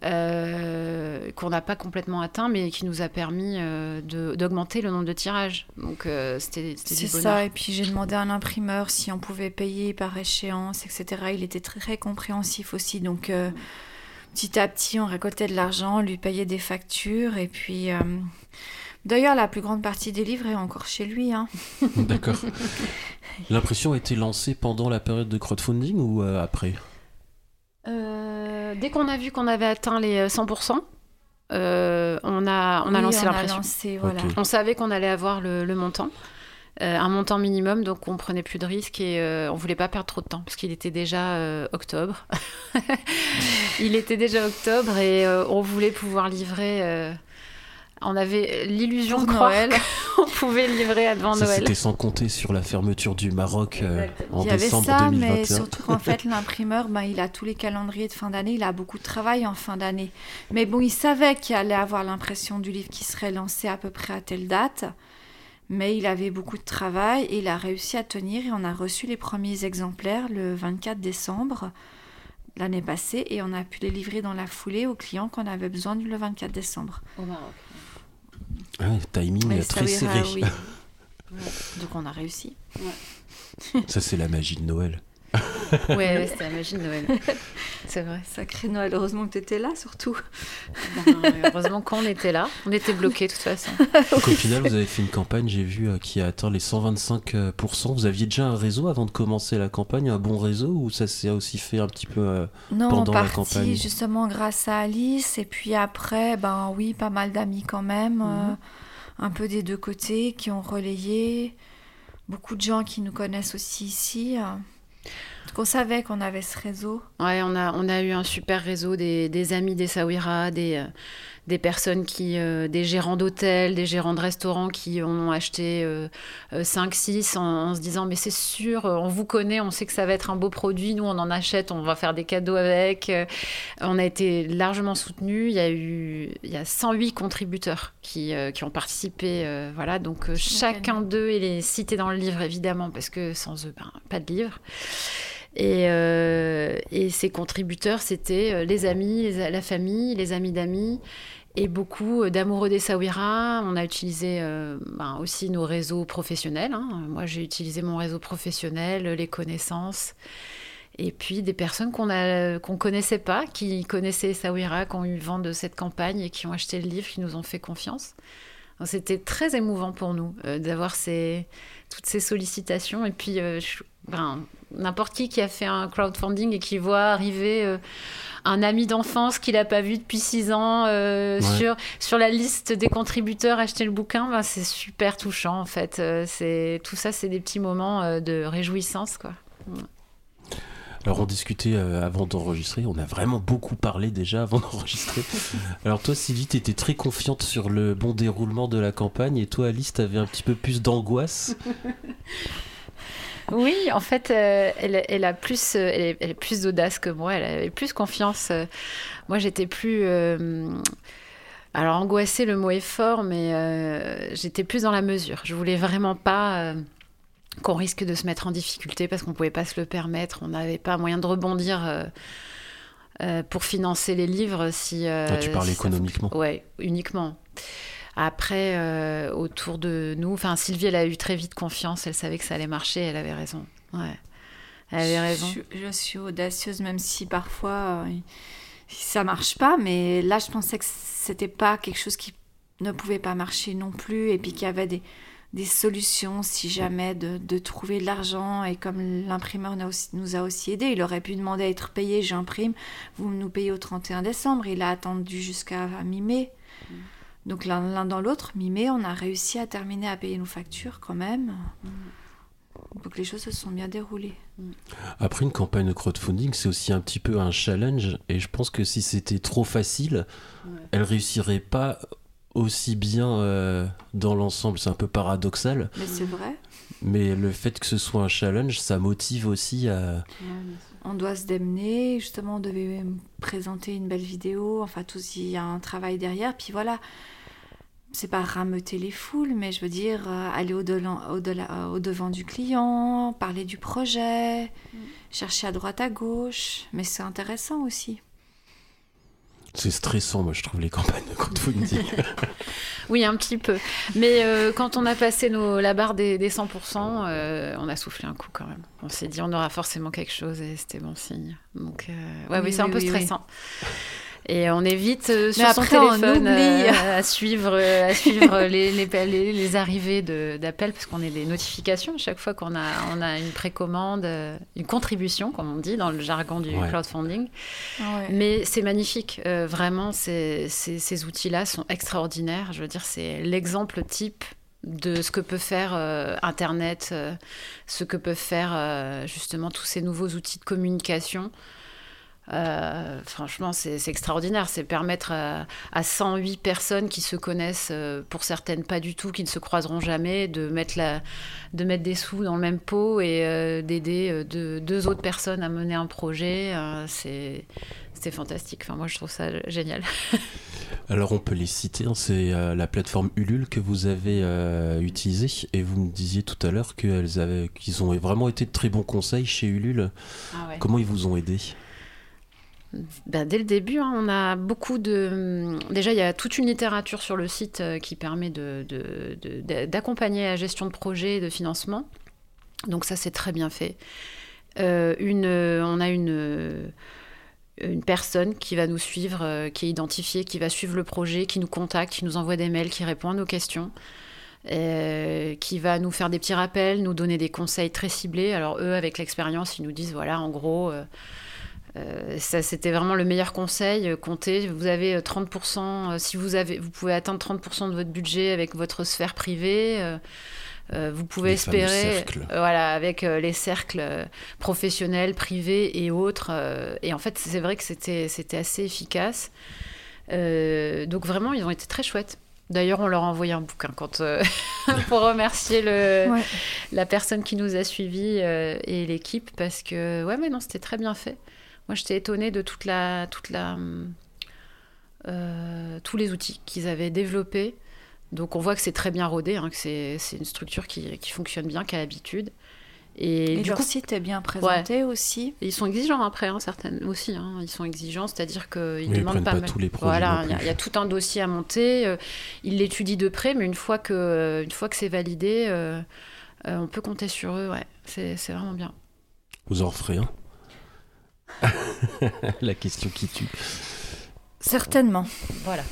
euh, qu'on n'a pas complètement atteint, mais qui nous a permis euh, d'augmenter le nombre de tirages. Donc euh, c'était C'est ça, et puis j'ai demandé à l'imprimeur si on pouvait payer par échéance, etc. Il était très, compréhensif aussi, donc petit à petit on récoltait de l'argent, on lui payait des factures, et puis... D'ailleurs, la plus grande partie des livres est encore chez lui. Hein. D'accord. L'impression a été lancée pendant la période de crowdfunding ou après? Euh, dès qu'on a vu qu'on avait atteint les 100%, euh, euh, on a, on a lancé l'impression. Voilà. On savait qu'on allait avoir le, montant. un montant minimum, donc on prenait plus de risques et on voulait pas perdre trop de temps parce qu'il était déjà octobre. il était déjà octobre et on voulait pouvoir livrer on avait l'illusion de Noël. on pouvait livrer avant ça, Noël. C'était sans compter sur la fermeture du Maroc euh, en il y décembre avait ça, Mais surtout qu'en fait, l'imprimeur, ben, il a tous les calendriers de fin d'année. Il a beaucoup de travail en fin d'année. Mais bon, il savait qu'il allait avoir l'impression du livre qui serait lancé à peu près à telle date. Mais il avait beaucoup de travail et il a réussi à tenir et on a reçu les premiers exemplaires le 24 décembre l'année passée et on a pu les livrer dans la foulée aux clients qu'on avait besoin le 24 décembre. Au Maroc. Ah, timing Mais très ira, serré. oui. Donc on a réussi. Ça, c'est la magie de Noël. Ouais, ouais, c'était la magie de Noël. C'est vrai. Sacré Noël, heureusement que tu étais là surtout. Ben, heureusement qu'on était là. On était bloqués de toute façon. Donc, au final, vous avez fait une campagne, j'ai vu, euh, qui a atteint les 125%. Vous aviez déjà un réseau avant de commencer la campagne, un bon réseau, ou ça s'est aussi fait un petit peu euh, Non, Pendant la partie campagne? justement grâce à Alice et puis après, ben oui, pas mal d'amis quand même, euh, un peu des deux côtés qui ont relayé, beaucoup de gens qui nous connaissent aussi ici. euh. Donc on savait qu'on avait ce réseau. Ouais, on a, on a eu un super réseau des, des amis des Sawira, des, euh, des personnes qui, euh, des gérants d'hôtels, des gérants de restaurants qui ont acheté euh, 5-6 en, en se disant mais c'est sûr, euh, on vous connaît, on sait que ça va être un beau produit, nous on en achète, on va faire des cadeaux avec. Euh, On a été largement soutenus, il y a eu il y a 108 contributeurs qui, euh, qui ont participé, euh, voilà, donc euh, chacun d'eux il est cité dans le livre évidemment parce que sans eux, ben, pas de livre. Et, euh, et ces contributeurs, c'était euh, les amis, les- la famille, les amis d'amis et beaucoup euh, d'amoureux des Sawira. On a utilisé euh, ben, aussi nos réseaux professionnels. hein. Moi, j'ai utilisé mon réseau professionnel, les connaissances. Et puis des personnes qu'on qu'on connaissait pas, qui connaissaient Sawira, qui ont eu vent de cette campagne et qui ont acheté le livre, qui nous ont fait confiance. C'était très émouvant pour nous euh, d'avoir toutes ces sollicitations. Et puis, euh, ben, n'importe qui qui a fait un crowdfunding et qui voit arriver euh, un ami d'enfance qu'il n'a pas vu depuis six ans euh, Ouais. sur, sur la liste des contributeurs acheter le bouquin, ben, c'est super touchant en fait. Euh, c'est tout ça, c'est des petits moments de réjouissance. Quoi. Alors on discutait avant d'enregistrer, on a vraiment beaucoup parlé déjà avant d'enregistrer. Alors toi Sylvie, t'étais très confiante sur le bon déroulement de la campagne et toi Alice, t'avais un petit peu plus d'angoisse. Oui, en fait, euh, elle, elle a plus, euh, elle, est- elle plus d'audace que moi. Elle avait plus confiance. euh. moi, j'étais plus. euh, alors, angoissée, le mot est fort, mais euh, j'étais plus dans la mesure. Je voulais vraiment pas qu'on risque de se mettre en difficulté parce qu'on pouvait pas se le permettre. On n'avait pas moyen de rebondir pour financer les livres si. Ah, tu parles si économiquement. Ouais, uniquement. Après, euh, autour de nous, enfin Sylvie, elle a eu très vite confiance. Elle savait que ça allait marcher. Elle avait raison. Ouais, elle avait raison. Je, suis- je suis audacieuse, même si parfois euh, ça marche pas. Mais là, je pensais que c'était pas quelque chose qui ne pouvait pas marcher non plus. Et puis qu'il y avait des, des solutions si jamais de, de trouver de l'argent. Et comme l'imprimeur nous a aussi- nous a aussi aidé, il aurait pu demander à être payé. J'imprime, vous nous payez au 31 décembre. Il a attendu jusqu'à mi-mai. Donc l'un dans l'autre, mi-mai, on a réussi à terminer à payer nos factures quand même. Donc les choses se sont bien déroulées. Après une campagne de crowdfunding, c'est aussi un petit peu un challenge. Et je pense que si c'était trop facile, elle réussirait pas aussi bien euh, dans l'ensemble. C'est un peu paradoxal, Mais c'est vrai. mais le fait que ce soit un challenge, ça motive aussi à... On doit se démener, justement, on devait présenter une belle vidéo, enfin, tout, il y a un travail derrière, puis voilà, c'est pas rameuter les foules, mais je veux dire, euh, aller au-delà, au-delà, euh, au-devant du client, parler du projet, chercher à droite, à gauche, mais c'est intéressant aussi. C'est stressant, moi je trouve, les campagnes de crowdfunding. Oui, un petit peu. Mais euh, quand on a passé nos, la barre des, des 100%, euh, on a soufflé un coup quand même. On s'est dit, on aura forcément quelque chose et c'était bon signe. Donc, euh, ouais, Oui, oui, c'est un peu oui, stressant. Et on est vite euh, sur son après, on téléphone euh, à suivre, euh, à suivre les, les, les, les arrivées de- d'appels parce qu'on a des notifications chaque fois qu'on a, on a une précommande, euh, une contribution, comme on dit dans le jargon du Ouais. crowdfunding. Ouais. Mais c'est magnifique, Euh, vraiment, ces, ces- ces outils-là sont extraordinaires. Je veux dire, c'est l'exemple type de ce que peut faire euh, Internet, euh, ce que peuvent faire euh, justement tous ces nouveaux outils de communication. Euh, franchement, c'est extraordinaire. C'est permettre à, 108 personnes qui se connaissent, euh, pour certaines pas du tout, qui ne se croiseront jamais, de mettre, la, de mettre des sous dans le même pot et euh, d'aider deux autres personnes à mener un projet. c'est fantastique. Enfin, moi, je trouve ça génial. Alors, on peut les citer. Hein. c'est la plateforme Ulule que vous avez utilisée. Et vous me disiez tout à l'heure qu'ils ont vraiment été de très bons conseils chez Ulule. Ah Comment ils vous ont aidé? Ben, dès le début, hein, on a beaucoup de. Déjà, il y a toute une littérature sur le site euh, qui permet d'accompagner la gestion de projet et de financement. Donc, ça, c'est très bien fait. Euh, une, on a une, personne qui va nous suivre, euh, qui est identifiée, qui va suivre le projet, qui nous contacte, qui nous envoie des mails, qui répond à nos questions. qui va nous faire des petits rappels, nous donner des conseils très ciblés. Alors eux, avec l'expérience, ils nous disent, voilà, en gros, euh, ça, c'était vraiment le meilleur conseil. Euh, comptez, vous avez 30%, euh, si vous, avez, vous pouvez atteindre 30% de votre budget avec votre sphère privée. vous pouvez espérer, voilà, avec les cercles professionnels, privés et autres. et en fait, c'est vrai que c'était, c'était assez efficace. donc vraiment, ils ont été très chouettes. D'ailleurs, on leur a envoyé un bouquin quand, pour remercier le, la personne qui nous a suivis et l'équipe parce que ouais, mais non, c'était très bien fait. Moi, j'étais étonnée de toute la, toute la, euh, tous les outils qu'ils avaient développés. Donc, on voit que c'est très bien rodé, hein, que c'est une structure qui, qui, fonctionne bien, qui a l'habitude. Et, du leur coup, site est bien présenté aussi. ils sont exigeants après, hein, certaines aussi. Hein. ils sont exigeants, c'est-à-dire qu'ils ne demandent pas, tous les projets. Voilà, il y, a tout un dossier à monter. Euh, ils l'étudient de près, mais une fois que, une fois que c'est validé, euh, on peut compter sur eux. Ouais, c'est vraiment bien. Vous en referez un La question qui tue. Certainement. Voilà.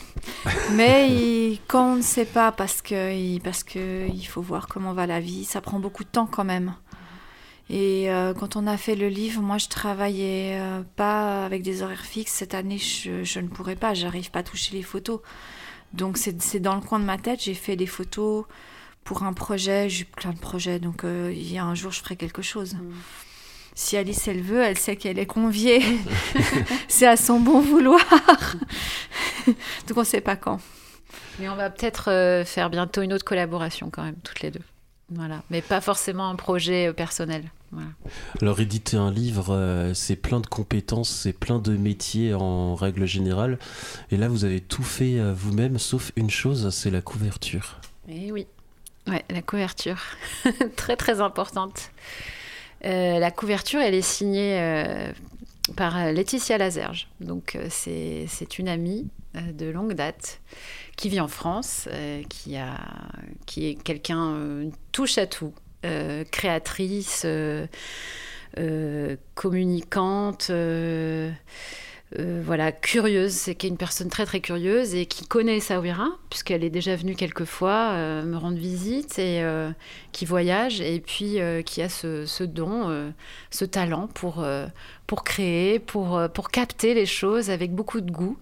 Mais quand on ne sait pas, parce que, parce que il faut voir comment va la vie, ça prend beaucoup de temps quand même. Et euh, quand on a fait le livre, moi je travaillais euh, pas avec des horaires fixes. Cette année, je, ne pourrais pas, j'arrive pas à toucher les photos. Donc c'est dans le coin de ma tête, j'ai fait des photos pour un projet, j'ai plein de projets. Donc euh, il y a un jour, je ferai quelque chose. Mm si Alice elle veut, elle sait qu'elle est conviée. c'est à son bon vouloir. Donc on ne sait pas quand. Mais on va peut-être euh, faire bientôt une autre collaboration quand même, toutes les deux. Voilà, mais pas forcément un projet euh, personnel. Alors éditer un livre, euh, c'est plein de compétences, c'est plein de métiers en règle générale. Et là, vous avez tout fait vous-même, sauf une chose, c'est la couverture. Eh oui, ouais, la couverture, très très importante. Euh, la couverture, elle est signée euh, par euh, Laetitia Lazerge. Donc, c'est une amie de longue date qui vit en France, qui, qui est quelqu'un touche à tout, créatrice, communicante. Euh, voilà, curieuse, c'est qu'elle est une personne très très curieuse et qui connaît Sawira, puisqu'elle est déjà venue quelques fois euh, me rendre visite et euh, qui voyage et puis qui a ce, don, ce talent pour, pour créer, pour, pour capter les choses avec beaucoup de goût.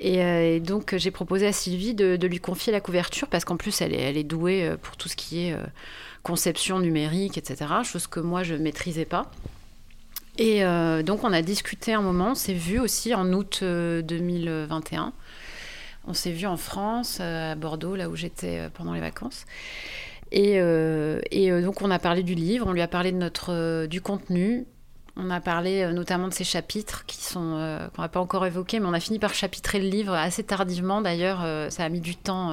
Et, donc j'ai proposé à Sylvie de, lui confier la couverture parce qu'en plus elle est, elle est douée pour tout ce qui est conception numérique, etc. Chose que moi je ne maîtrisais pas. Et euh, donc on a discuté un moment, on s'est vu aussi en août 2021. Euh, on s'est vu en France, euh, à Bordeaux, là où j'étais pendant les vacances. Et, donc on a parlé du livre, on lui a parlé du contenu, on a parlé notamment de ces chapitres qu'on n'a pas encore évoqués, mais on a fini par chapitrer le livre assez tardivement. D'ailleurs, ça a mis du temps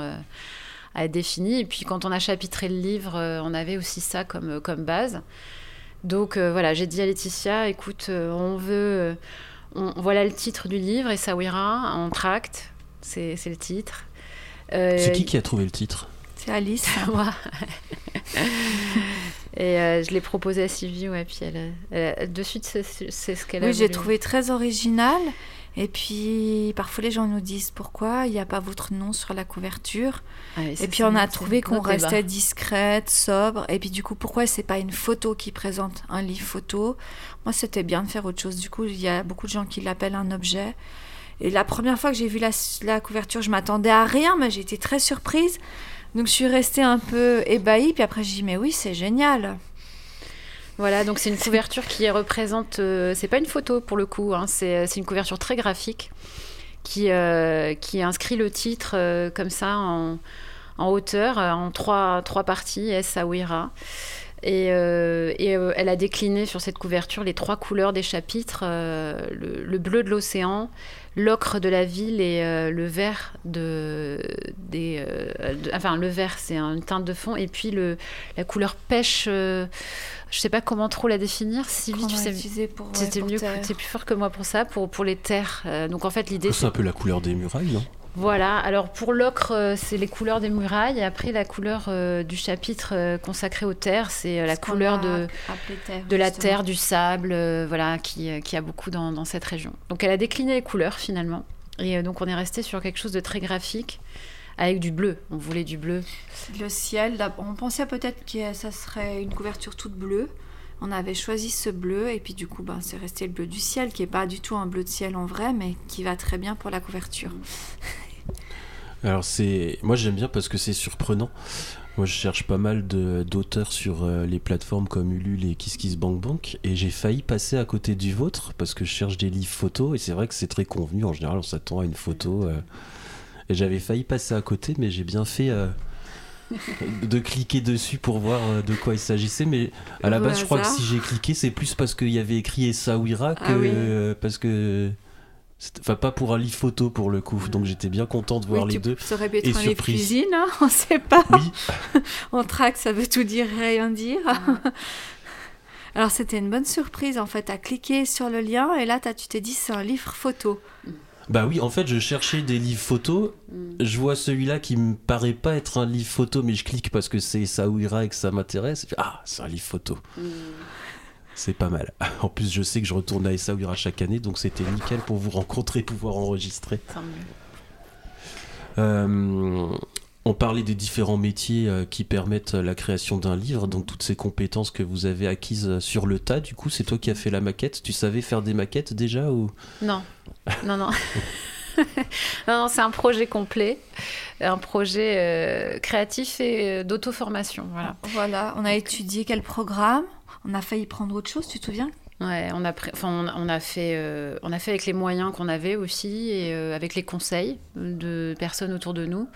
à être défini. Et puis quand on a chapitré le livre, on avait aussi ça comme base. Donc euh, voilà, j'ai dit à Laetitia, écoute, euh, on veut... Euh, voilà le titre du livre, et Sawira, en tract, c'est le titre. c'est qui qui a trouvé le titre? C'est Alice. Moi. et je l'ai proposé à Sylvie, ouais, puis elle, de suite, c'est ce qu'elle a Oui, j'ai trouvé très original. Et puis, parfois, les gens nous disent pourquoi il n'y a pas votre nom sur la couverture. Ah et puis, on a trouvé qu'on restait discrète, sobre. Et puis, du coup, pourquoi c'est pas une photo qui présente un livre photo? Moi, c'était bien de faire autre chose. Du coup, il y a beaucoup de gens qui l'appellent un objet. Et la première fois que j'ai vu la, la couverture, je m'attendais à rien, mais j'ai été très surprise. Donc, je suis restée un peu ébahie. Puis après, j'ai dit, mais oui, c'est génial. Voilà, donc c'est une couverture qui représente. c'est pas une photo pour le coup, hein, c'est une couverture très graphique qui, qui inscrit le titre comme ça en, en hauteur, en trois, trois parties, S. Awira. Et, euh, euh, elle a décliné sur cette couverture les trois couleurs des chapitres euh, le, bleu de l'océan, l'ocre de la ville et le vert de, des. enfin, le vert, c'est une teinte de fond, et puis le, la couleur pêche. je sais pas comment trop la définir. Si vite, tu sais, c'était mieux, c'est plus fort que moi pour ça, pour pour les terres. donc en fait, l'idée. C'est un peu la couleur des murailles, non? Voilà, alors pour l'ocre, euh, c'est les couleurs des murailles. Après, la couleur euh, du chapitre euh, consacré aux terres, c'est la couleur de, de la terre, du sable, voilà, qui, qui, a beaucoup dans, dans, cette région. Donc elle a décliné les couleurs finalement. Et donc on est resté sur quelque chose de très graphique avec du bleu. On voulait du bleu. Le ciel, on pensait peut-être que ça serait une couverture toute bleue. On avait choisi ce bleu et puis du coup, ben, c'est resté le bleu du ciel qui est pas du tout un bleu de ciel en vrai, mais qui va très bien pour la couverture. Alors c'est, moi j'aime bien parce que c'est surprenant. Moi je cherche pas mal d'auteurs sur euh, les plateformes comme Ulule et KissKissBankBank et j'ai failli passer à côté du vôtre parce que je cherche des livres photos et c'est vrai que c'est très convenu. En général on s'attend à une photo euh, et j'avais failli passer à côté mais j'ai bien fait euh, de cliquer dessus pour voir de quoi il s'agissait mais à la base je crois que si j'ai cliqué c'est plus parce qu'il y avait écrit Essaouira ah que parce que Enfin, pas pour un livre photo pour le coup, donc j'étais bien content de voir les deux. Ça aurait pu être un livre cuisine, hein on sait pas. Oui. on traque, ça veut tout dire, rien dire. Alors c'était une bonne surprise en fait, à cliquer sur le lien et là tu t'es dit c'est un livre photo. Bah oui, en fait je cherchais des livres photos, mm. je vois celui-là qui me paraît pas être un livre photo mais je clique parce que c'est Saouira et que ça m'intéresse. Ah, c'est un livre photo. Mm. C'est pas mal. En plus, je sais que je retourne à Essaouira chaque année, donc c'était nickel pour vous rencontrer, pouvoir enregistrer. Euh, on parlait des différents métiers euh, qui permettent la création d'un livre, donc toutes ces compétences que vous avez acquises sur le tas. Du coup, c'est toi qui as fait la maquette. Tu savais faire des maquettes déjà ou? Non, non, non. non, c'est un projet complet, un projet euh, créatif et d'auto-formation. Voilà. voilà, on a étudié quel programme? On a failli prendre autre chose, tu te souviens? Ouais, on a, fait, euh, on a fait avec les moyens qu'on avait aussi et euh, avec les conseils de personnes autour de nous.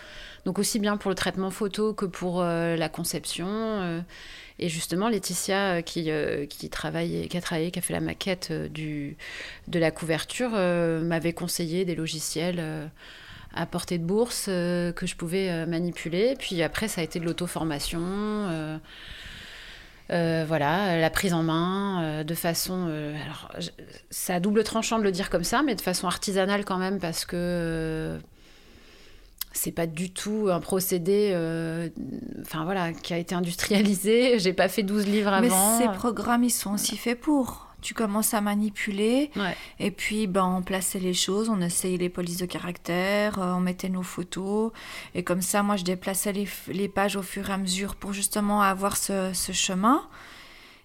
Donc aussi bien pour le traitement photo que pour euh, la conception. et justement, Laetitia, qui, travaille, qui a travaillé, qui a fait la maquette de la couverture, m'avait conseillé des logiciels à portée de bourse que je pouvais manipuler. Puis après, ça a été de l'auto-formation. Euh, voilà, la prise en main euh, de façon. Euh, alors, c'est à double tranchant de le dire comme ça, mais de façon artisanale quand même, parce que c'est pas du tout un procédé enfin voilà qui a été industrialisé j'ai pas fait 12 livres avant mais ces programmes ils sont aussi faits pour tu commences à manipuler. Et puis, ben, on plaçait les choses, on essayait les polices de caractère, euh, on mettait nos photos. Et comme ça, moi, je déplaçais les, pages au fur et à mesure pour justement avoir ce, chemin.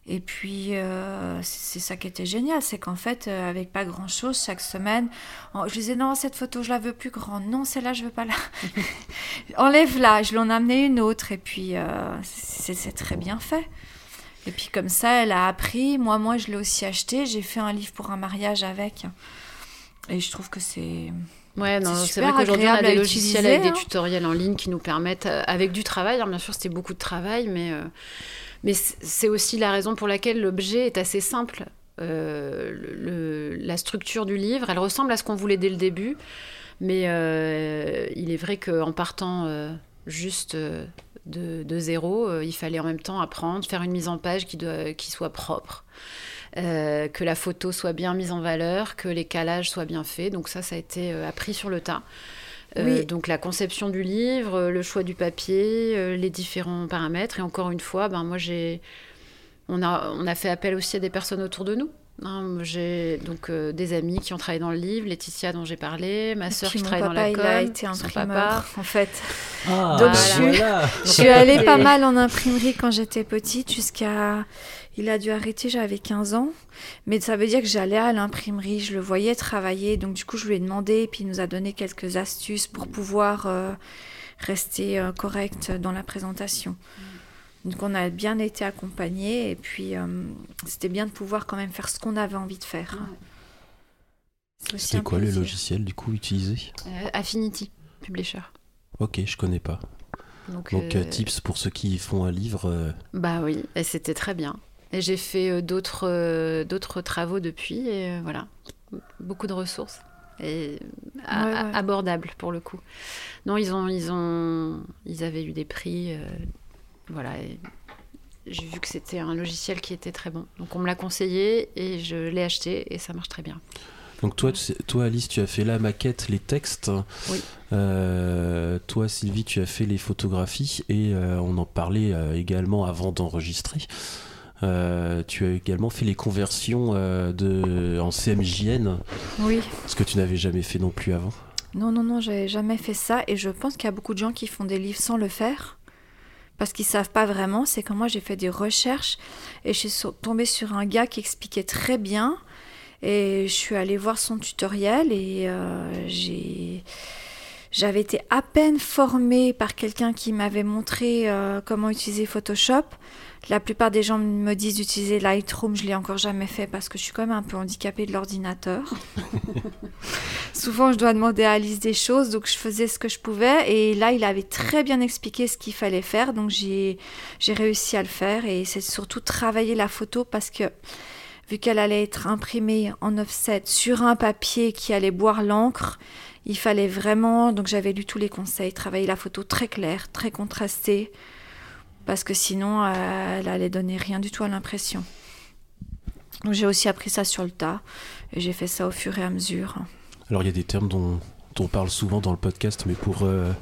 Et puis, euh, c'est ça qui était génial, c'est qu'en fait, euh, avec pas grand-chose, chaque semaine, je disais non, cette photo, je la veux plus grande. Non, celle-là, je veux pas la. Enlève-la. Je l'en amenais une autre. Et puis, c'est très bien fait. Et puis comme ça, elle a appris. Moi, moi, je l'ai aussi acheté. J'ai fait un livre pour un mariage avec. Et je trouve que c'est... Ouais, non, c'est vrai qu'aujourd'hui, on a des logiciels avec des hein. tutoriels en ligne qui nous permettent, euh, avec du travail, hein, bien sûr, c'était beaucoup de travail, mais, euh, mais c'est aussi la raison pour laquelle l'objet est assez simple. Euh, le, la structure du livre, elle ressemble à ce qu'on voulait dès le début, mais il est vrai qu'en partant juste de, zéro. Euh, il fallait en même temps apprendre, faire une mise en page qui, doit, qui soit propre. Euh, que la photo soit bien mise en valeur, que les calages soient bien faits. Donc ça, ça a été euh, appris sur le tas. Donc la conception du livre, le choix du papier, les différents paramètres. Et encore une fois, ben, moi j'ai, on a, on a fait appel aussi à des personnes autour de nous. J'ai donc des amis qui ont travaillé dans le livre, Laetitia dont j'ai parlé, ma sœur qui travaille dans la com, il a été son papa. en fait. Ah, Donc je, suis, allée pas mal en imprimerie quand j'étais petite jusqu'à... Il a dû arrêter, j'avais 15 ans. Mais ça veut dire que j'allais à l'imprimerie, je le voyais travailler. Donc du coup, je lui ai demandé et puis il nous a donné quelques astuces pour pouvoir euh, rester euh, correct dans la présentation. Donc on a bien été accompagnés et puis euh, c'était bien de pouvoir quand même faire ce qu'on avait envie de faire. C'était quoi le logiciel du coup utilisé euh, Affinity Publisher. Ok, je connais pas. Donc, euh, tips pour ceux qui font un livre. Bah oui, et c'était très bien. Et j'ai fait d'autres d'autres travaux depuis et voilà, beaucoup de ressources et abordables pour le coup. Non, ils ont ils ont ils avaient eu des prix voilà. J'ai vu que c'était un logiciel qui était très bon. Donc on me l'a conseillé et je l'ai acheté et ça marche très bien. Donc toi, toi Alice, tu as fait la maquette, les textes. Oui. Euh, toi Sylvie, tu as fait les photographies et euh, on en parlait euh, également avant d'enregistrer. tu as également fait les conversions de, en CMJN. Oui. Ce que tu n'avais jamais fait non plus avant. Non, non, non, j'avais jamais fait ça et je pense qu'il y a beaucoup de gens qui font des livres sans le faire parce qu'ils savent pas vraiment. C'est quand moi j'ai fait des recherches et je suis tombée sur un gars qui expliquait très bien. Et je suis allée voir son tutoriel et euh, j'avais été à peine formée par quelqu'un qui m'avait montré euh, comment utiliser Photoshop. La plupart des gens me disent d'utiliser Lightroom, je l'ai encore jamais fait parce que je suis quand même un peu handicapée de l'ordinateur. Souvent, je dois demander à Alice des choses, donc je faisais ce que je pouvais. Et là, il avait très bien expliqué ce qu'il fallait faire, donc j'ai réussi à le faire. Et c'est surtout travailler la photo parce que vu qu'elle allait être imprimée en offset sur un papier qui allait boire l'encre, il fallait vraiment, donc j'avais lu tous les conseils, travailler la photo très claire, très contrastée, parce que sinon euh, elle allait donner rien du tout à l'impression. J'ai aussi appris ça sur le tas et j'ai fait ça au fur et à mesure. Alors il y a des termes dont, on parle souvent dans le podcast, mais pour, euh,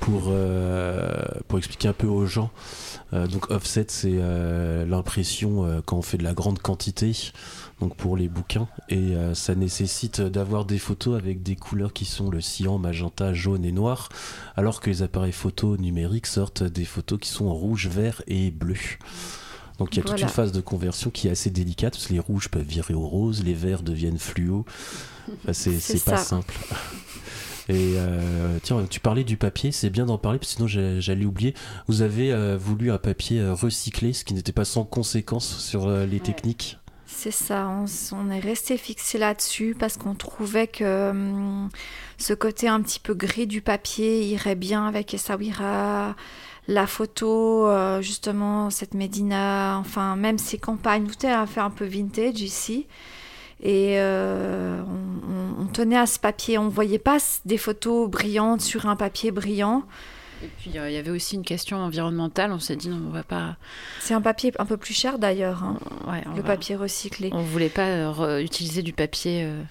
pour, euh, pour expliquer un peu aux gens, donc offset c'est l'impression quand on fait de la grande quantité donc pour les bouquins et ça nécessite d'avoir des photos avec des couleurs qui sont le cyan, magenta, jaune et noir alors que les appareils photo numériques sortent des photos qui sont en rouge, vert et bleu. Donc il y a toute une phase de conversion qui est assez délicate parce que les rouges peuvent virer au rose, les verts deviennent fluo. c'est pas simple. Et euh, tiens, tu parlais du papier, c'est bien d'en parler, parce que sinon j'allais oublier. Vous avez euh, voulu un papier euh, recyclé, ce qui n'était pas sans conséquence sur les techniques? C'est ça, on, est resté fixé là-dessus parce qu'on trouvait que hum, ce côté un petit peu gris du papier irait bien avec Essaouira, la photo, euh, justement, cette Médina, enfin, même ces campagnes, tout est fait un peu vintage ici. Et euh, on, tenait à ce papier, on ne voyait pas des photos brillantes sur un papier brillant. Et puis euh, il y avait aussi une question environnementale. On s'est dit non, on va pas. C'est un papier un peu plus cher d'ailleurs, hein, le papier recyclé. On voulait pas euh, utiliser du papier. Euh.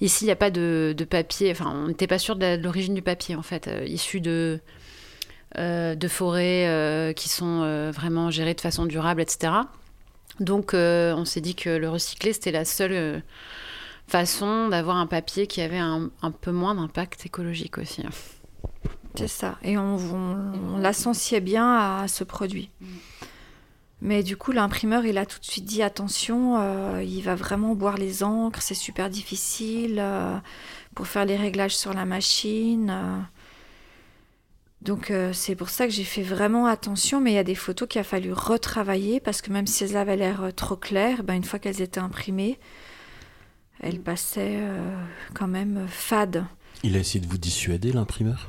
Ici, il n'y a pas de, papier. Enfin, on n'était pas sûr de l'origine du papier en fait, issu de de forêts qui sont vraiment gérées de façon durable, etc. Donc, on s'est dit que le recyclé c'était la seule façon d'avoir un papier qui avait un, un peu moins d'impact écologique aussi. C'est ça. Et on, on, l'associait bien à ce produit. Mm. Mais du coup, l'imprimeur, il a tout de suite dit attention, euh, il va vraiment boire les encres, c'est super difficile euh, pour faire les réglages sur la machine. Euh. Donc c'est pour ça que j'ai fait vraiment attention, mais il y a des photos qu'il a fallu retravailler parce que même si elles avaient l'air trop claires, ben, une fois qu'elles étaient imprimées, elles passaient quand même fades. Il a essayé de vous dissuader, l'imprimeur?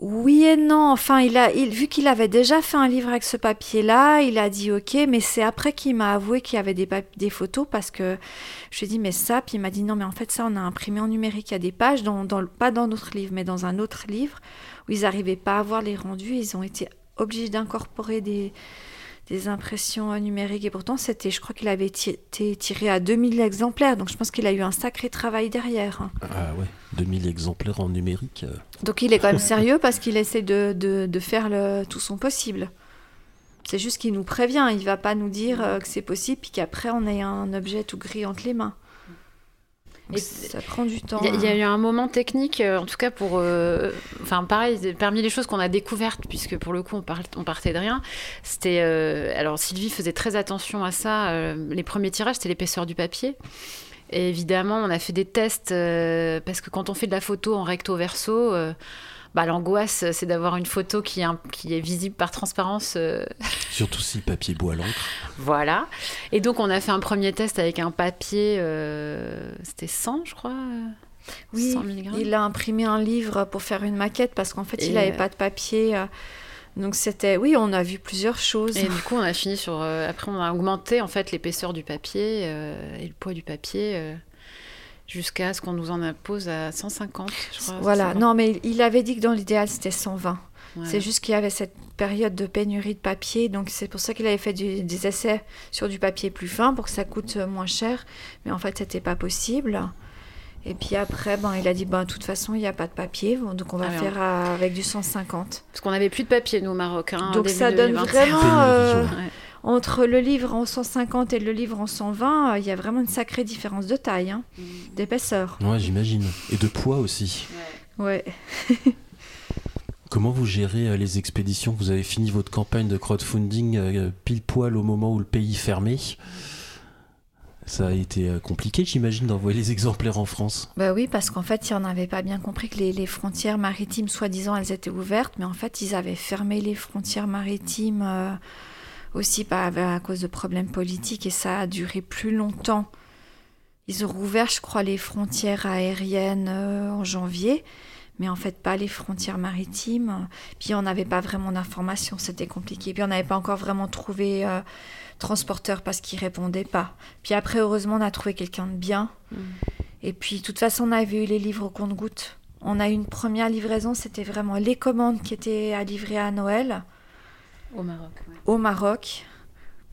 Oui et non. Enfin, il a, vu qu'il avait déjà fait un livre avec ce papier-là, il a dit ok, mais c'est après qu'il m'a avoué qu'il y avait des, photos parce que je lui ai dit mais ça, puis il m'a dit non, mais en fait ça, on a imprimé en numérique. Il y a des pages, pas dans notre livre, mais dans un autre livre où ils n'arrivaient pas à voir les rendus. Ils ont été obligés d'incorporer des, des impressions numériques. Et pourtant, c'était, je crois qu'il avait été tiré à 2000 exemplaires. Donc, je pense qu'il a eu un sacré travail derrière. Hein. Ah ouais, 2000 exemplaires en numérique. Euh. Donc, il est quand même sérieux parce qu'il essaie de, de, faire le, tout son possible. C'est juste qu'il nous prévient. Il va pas nous dire euh, que c'est possible puis qu'après, on ait un objet tout gris entre les mains. Et ça prend du temps. Il y, a hein. eu un moment technique, euh, en tout cas pour. Euh, enfin, pareil, parmi les choses qu'on a découvertes, puisque pour le coup, on, on partait de rien, c'était. Euh, alors, Sylvie faisait très attention à ça. les premiers tirages, c'était l'épaisseur du papier. Et évidemment, on a fait des tests parce que quand on fait de la photo en recto verso, euh, bah, l'angoisse, c'est d'avoir une photo qui est, un- qui est visible par transparence. euh, Surtout si papier boit l'encre. voilà. Et donc, on a fait un premier test avec un papier, euh, c'était 100, je crois. euh, Oui, 100 milligrammes. il a imprimé un livre pour faire une maquette parce qu'en fait, Et, il n'avait euh, pas de papier. euh, donc c'était, oui, on a vu plusieurs choses. Et du coup, on a fini sur. euh, après, on a augmenté en fait l'épaisseur du papier euh, et le poids du papier euh, jusqu'à ce qu'on nous en impose à 150. Je crois, Voilà, 150. non, mais il avait dit que dans l'idéal, c'était 120. Ouais. C'est juste qu'il y avait cette période de pénurie de papier, donc c'est pour ça qu'il avait fait du- des essais sur du papier plus fin pour que ça coûte euh, moins cher. Mais en fait, c'était pas possible. Et puis après, ben, il a dit, ben, de toute façon, il n'y a pas de papier, donc on va Ah, faire avec du 150. Parce qu'on n'avait plus de papier, nous, au Maroc. hein, donc début ça donne 2020. vraiment, euh, Ouais. Entre le livre en 150 et le livre en 120, euh, il y a vraiment une sacrée différence de taille, hein, d'épaisseur. Ouais, j'imagine. Et de poids aussi. Ouais. Comment vous gérez euh, les expéditions? Vous avez fini votre campagne de crowdfunding euh, pile poil au moment où le pays fermait. Ça a été compliqué, j'imagine, d'envoyer les exemplaires en France. Bah oui, parce qu'en fait, on n'avait pas bien compris que les, les frontières maritimes, soi-disant, elles étaient ouvertes, mais en fait, ils avaient fermé les frontières maritimes euh, aussi à cause de problèmes politiques, et ça a duré plus longtemps. Ils ont rouvert, je crois, les frontières aériennes euh, en janvier, mais en fait pas les frontières maritimes. Puis on n'avait pas vraiment d'informations, c'était compliqué. Puis on n'avait pas encore vraiment trouvé euh, transporteur parce qu'il répondait pas. Puis après, heureusement, on a trouvé quelqu'un de bien. Et puis, de toute façon, on avait eu les livres au compte-gouttes. On a eu une première livraison, c'était vraiment les commandes qui étaient à livrer à Noël Au Maroc. ouais. au Maroc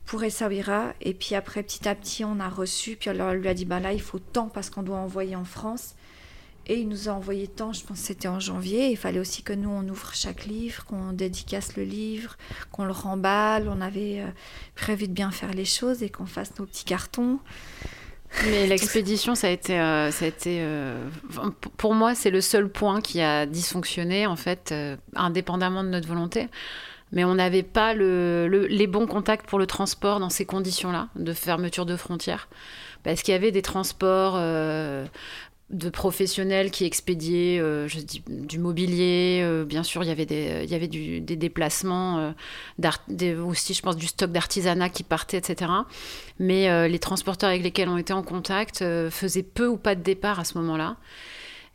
pour Essaouira. Et puis après, petit à petit, on a reçu. Puis on leur- lui a dit, bah là, il faut tant parce qu'on doit envoyer en France. Et il nous a envoyé tant, je pense que c'était en janvier. Il fallait aussi que nous, on ouvre chaque livre, qu'on dédicace le livre, qu'on le remballe. On avait euh, prévu de bien faire les choses et qu'on fasse nos petits cartons. Mais l'expédition, ça a été, euh, ça a été euh, pour moi, c'est le seul point qui a dysfonctionné en fait, euh, indépendamment de notre volonté. Mais on n'avait pas le, le- les bons contacts pour le transport dans ces conditions-là de fermeture de frontières, parce qu'il y avait des transports. euh, de professionnels qui expédiaient euh, je dis, du mobilier, euh, bien sûr il y avait des, déplacements, aussi je pense du stock d'artisanat qui partait, etc. Mais les transporteurs avec lesquels on était en contact faisaient peu ou pas de départ à ce moment-là.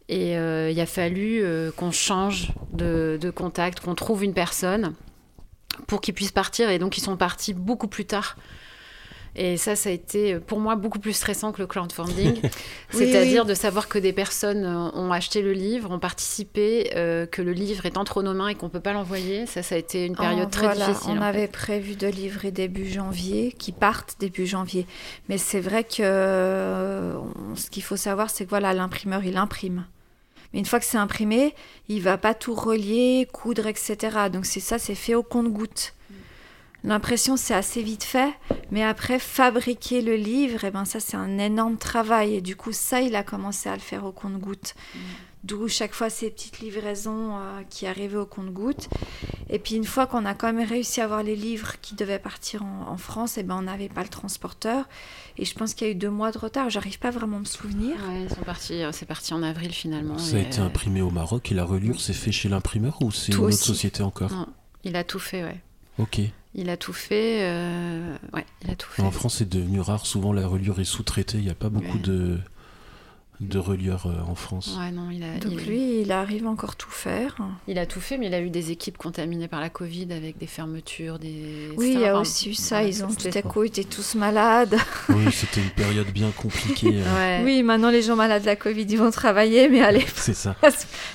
Et il a fallu qu'on change de contact, qu'on trouve une personne pour qu'ils puissent partir. Et donc ils sont partis beaucoup plus tard. Et ça, ça a été pour moi beaucoup plus stressant que le crowdfunding. C'est-à-dire oui. de savoir que des personnes euh, ont acheté le livre, ont participé, euh, que le livre est entre nos mains et qu'on ne peut pas l'envoyer. Ça, ça a été une période Oh, très voilà, difficile. On avait fait. prévu de livrer début janvier, qui partent début janvier. Mais c'est vrai que euh, ce qu'il faut savoir, c'est que voilà, l'imprimeur, il imprime. Mais une fois que c'est imprimé, il va pas tout relier, coudre, etc. Donc c'est ça, c'est fait au compte-goutte. L'impression, c'est assez vite fait, mais après, fabriquer le livre, eh ben, ça, c'est un énorme travail. Et du coup, ça, il a commencé à le faire au compte-goutte. D'où chaque fois ces petites livraisons euh, qui arrivaient au compte-goutte. Et puis une fois qu'on a quand même réussi à avoir les livres qui devaient partir en, France, et ben on n'avait pas le transporteur. Et je pense qu'il y a eu deux mois de retard. J'arrive pas vraiment à me souvenir. Ouais, ils sont partis, euh, c'est parti en avril finalement. Ça a été euh, imprimé au Maroc et la reliure s'est fait chez l'imprimeur ou c'est une autre société encore Non, il a tout fait, ouais. Ok. Il a tout fait. euh, Ouais, il a tout fait. En France, c'est devenu rare. Souvent, la reliure est sous-traitée. Il n'y a pas beaucoup Ouais. de, de relieurs euh, en France. Ouais, non, il a, Donc il, lui, il arrive encore tout faire. il a tout fait, mais il a eu des équipes contaminées par la Covid avec des fermetures, des. Oui, il y a aussi eu ça. Ils ont tout à coup été tous malades. Oui, c'était une période bien compliquée. euh, Ouais. Oui, maintenant les gens malades de la Covid, ils vont travailler, mais allez, C'est ça.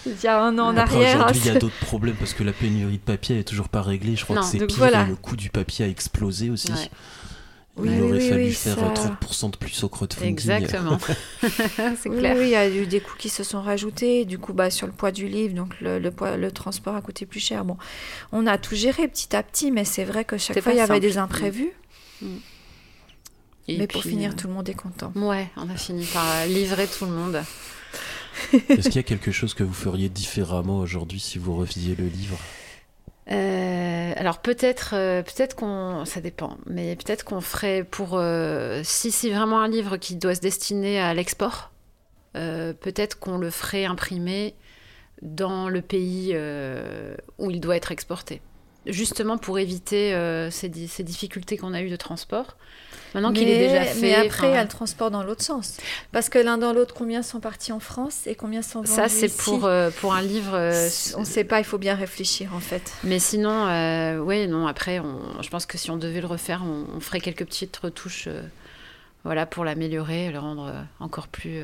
il y a un an en Après, arrière. aujourd'hui, il y a hein, d'autres problèmes parce que la pénurie de papier n'est toujours pas réglée. Je crois Non, que c'est pire. voilà. et Le coût du papier a explosé aussi. Ouais. Oui, il oui, aurait oui, fallu oui, faire ça- euh, 30% de plus au crowdfunding. Exactement. c'est Oui, clair. oui, il y a eu des coûts qui se sont rajoutés. Du coup, bah, sur le poids du livre, donc le, le poids, le transport a coûté plus cher. Bon, on a tout géré petit à petit, mais c'est vrai que chaque fois, il y avait des imprévus. Et mais pour finir, euh, tout le monde est content. Ouais, on a fini par euh, livrer tout le monde. Est-ce qu'il y a quelque chose que vous feriez différemment aujourd'hui si vous refaisiez le livre? Euh, alors peut-être, euh, peut-être qu'on, ça dépend, mais peut-être qu'on ferait pour euh, si c'est vraiment un livre qui doit se destiner à l'export, peut-être qu'on le ferait imprimer dans le pays où il doit être exporté, justement pour éviter euh, ces, di- ces difficultés qu'on a eues de transport. Maintenant qu'il est déjà fait, Mais après, il y a le transport dans l'autre sens. Parce que l'un dans l'autre, combien sont partis en France et combien sont vendus ça c'est pour euh, pour un livre. euh, On ne sait pas, il faut bien réfléchir en fait. Mais sinon, oui, non, après, on- je pense que si on devait le refaire, on, on ferait quelques petites retouches voilà, pour l'améliorer, le rendre encore plus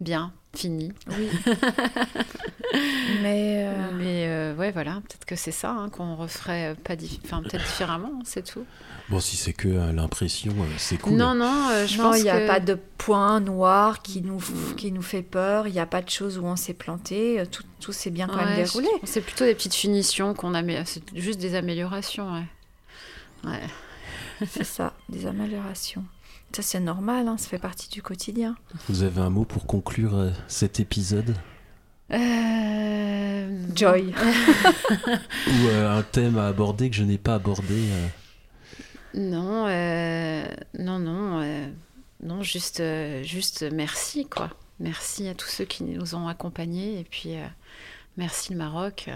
bien, fini. Oui. Mais euh, Mais euh, ouais, voilà, peut-être que c'est ça hein, qu'on referait euh, pas dif- enfin, peut-être différemment, c'est tout. Bon, si c'est que euh, l'impression, c'est cool. Non, non, euh, je non, pense il n'y a que- pas de point noir qui nous, qui nous fait peur. Il n'y a pas de choses où on s'est planté. Tout, tout s'est bien quand même déroulé. C'est plutôt des petites finitions qu'on a, c'est juste des améliorations, ouais. Ouais. C'est ça, des améliorations. Ça, c'est normal, hein, ça fait partie du quotidien. Vous avez un mot pour conclure euh, cet épisode? Euh, Joy. Ou euh, un thème à aborder que je n'ai pas abordé euh, Non, euh, non, non, euh, non, juste, euh, juste merci, quoi. Merci à tous ceux qui nous ont accompagnés et puis euh, merci le Maroc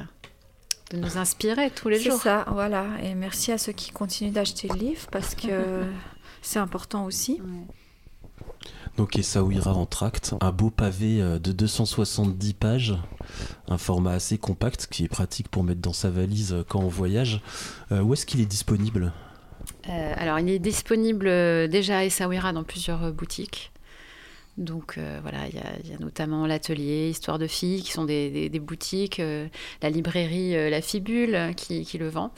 de nous inspirer tous les C'est jours. ça, voilà. Et merci à ceux qui continuent d'acheter le livre parce que c'est important aussi. Donc Essaouira en tract, un beau pavé euh, de 270 pages, un format assez compact qui est pratique pour mettre dans sa valise euh, quand on voyage. Euh, où est-ce qu'il est disponible? Euh, alors, il est disponible déjà à Essaouira dans plusieurs boutiques. Donc euh, voilà, il y, a- notamment l'atelier Histoire de filles, qui sont des, boutiques, euh, la librairie euh, La Fibule qui, le vend.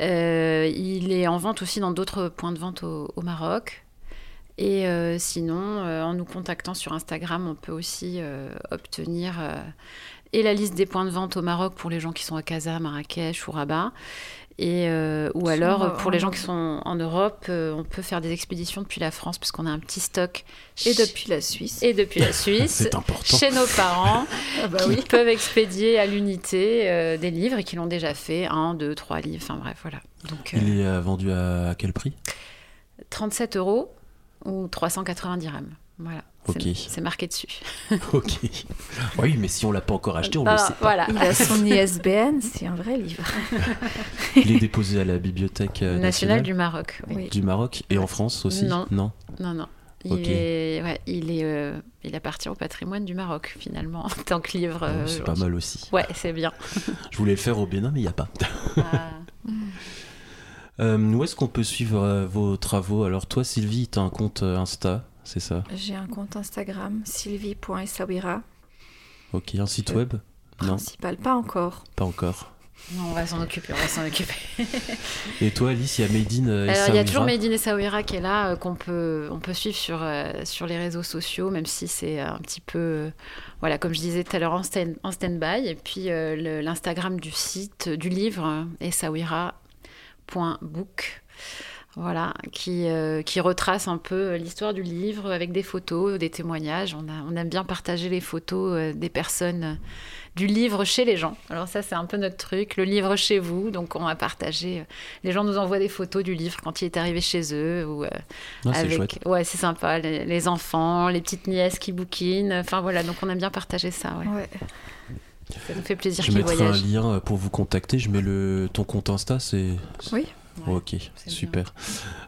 Il est en vente aussi dans d'autres points de vente au, Maroc. Et sinon, en nous contactant sur Instagram, on peut aussi obtenir et la liste des points de vente au Maroc pour les gens qui sont à Casa, Marrakech ou Rabat. Et, euh, ou alors, en- pour les gens en- qui sont en Europe, euh, on peut faire des expéditions depuis la France, parce qu'on a un petit stock. Et depuis la Suisse. et depuis la Suisse, C'est important. chez nos parents, Ah bah qui oui. peuvent expédier à l'unité euh, des livres et qui l'ont déjà fait, un, deux, trois livres, enfin bref, voilà. Donc, euh, Il est vendu à, à quel prix? 37 euros ou 390 dirhams. Voilà. C'est- Ok. C'est marqué dessus. Ok. Oui, mais si on l'a pas encore acheté, on le Ah, sait pas. Voilà. Il a son ISBN, c'est un vrai livre. Il est déposé à la Bibliothèque euh, National nationale du Maroc. oui. Du Maroc et en France aussi Non. Non? Non, non. Il, est, ouais, il, est, euh, il appartient au patrimoine du Maroc, finalement, en tant que livre. Oh, euh, c'est pas mal aussi. Ouais, c'est bien. Je voulais le faire au Bénin, mais il n'y a pas. Ah. Euh, où est-ce qu'on peut suivre euh, vos travaux? Alors toi, Sylvie, tu as un compte euh, Insta, c'est ça J'ai un compte Instagram, sylvie.essaouira. Ok, un site web? Non, Principal, pas encore. pas encore. Non, on va s'en occuper, on va s'en occuper. Et toi, Alice, il y a Made in euh, Alors, il y a toujours in Essaouira qui est là, euh, qu'on peut, on peut suivre sur, euh, sur les réseaux sociaux, même si c'est un petit peu, euh, voilà, comme je disais tout à l'heure, en, stand, en stand-by. Et puis euh, l'Instagram du site, euh, du livre, euh, essaouira.book. Voilà, qui, euh, qui retrace un peu l'histoire du livre avec des photos, des témoignages. On, a, on aime bien partager les photos euh, des personnes euh, du livre chez les gens. Alors ça, c'est un peu notre truc, le livre chez vous. Donc on va partager. euh, les gens nous envoient des photos du livre quand il est arrivé chez eux ou euh, Ah, c'est avec. chouette. Ouais, c'est sympa. Les, les enfants, les petites nièces qui bouquinent. Enfin voilà, donc on aime bien partager ça. Ouais. Ouais. Ça nous fait plaisir Je mettrai un lien euh, pour vous contacter. Je mets le ton compte Insta, c'est. Oui. Ouais. Ok, super.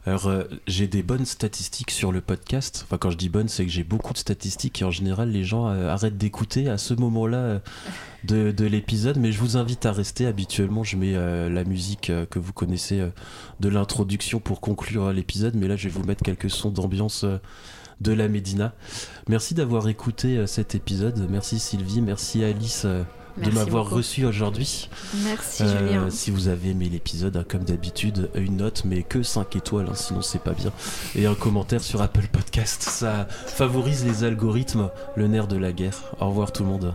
Alors, euh, j'ai des bonnes statistiques sur le podcast. Enfin, quand je dis bonnes, c'est que j'ai beaucoup de statistiques et en général, les gens euh, arrêtent d'écouter à ce moment-là euh, de, de l'épisode. Mais je vous invite à rester. Habituellement, je mets la musique que vous connaissez de l'introduction pour conclure l'épisode. Mais là, je vais vous mettre quelques sons d'ambiance. de la Médina. Merci d'avoir écouté cet épisode. Merci Sylvie, merci Alice de m'avoir reçu aujourd'hui. Merci Euh, Julien. si vous avez aimé l'épisode, hein, comme d'habitude, une note, mais que 5 étoiles, hein, sinon c'est pas bien. Et un commentaire sur Apple Podcast, ça favorise les algorithmes, le nerf de la guerre. Au revoir tout le monde.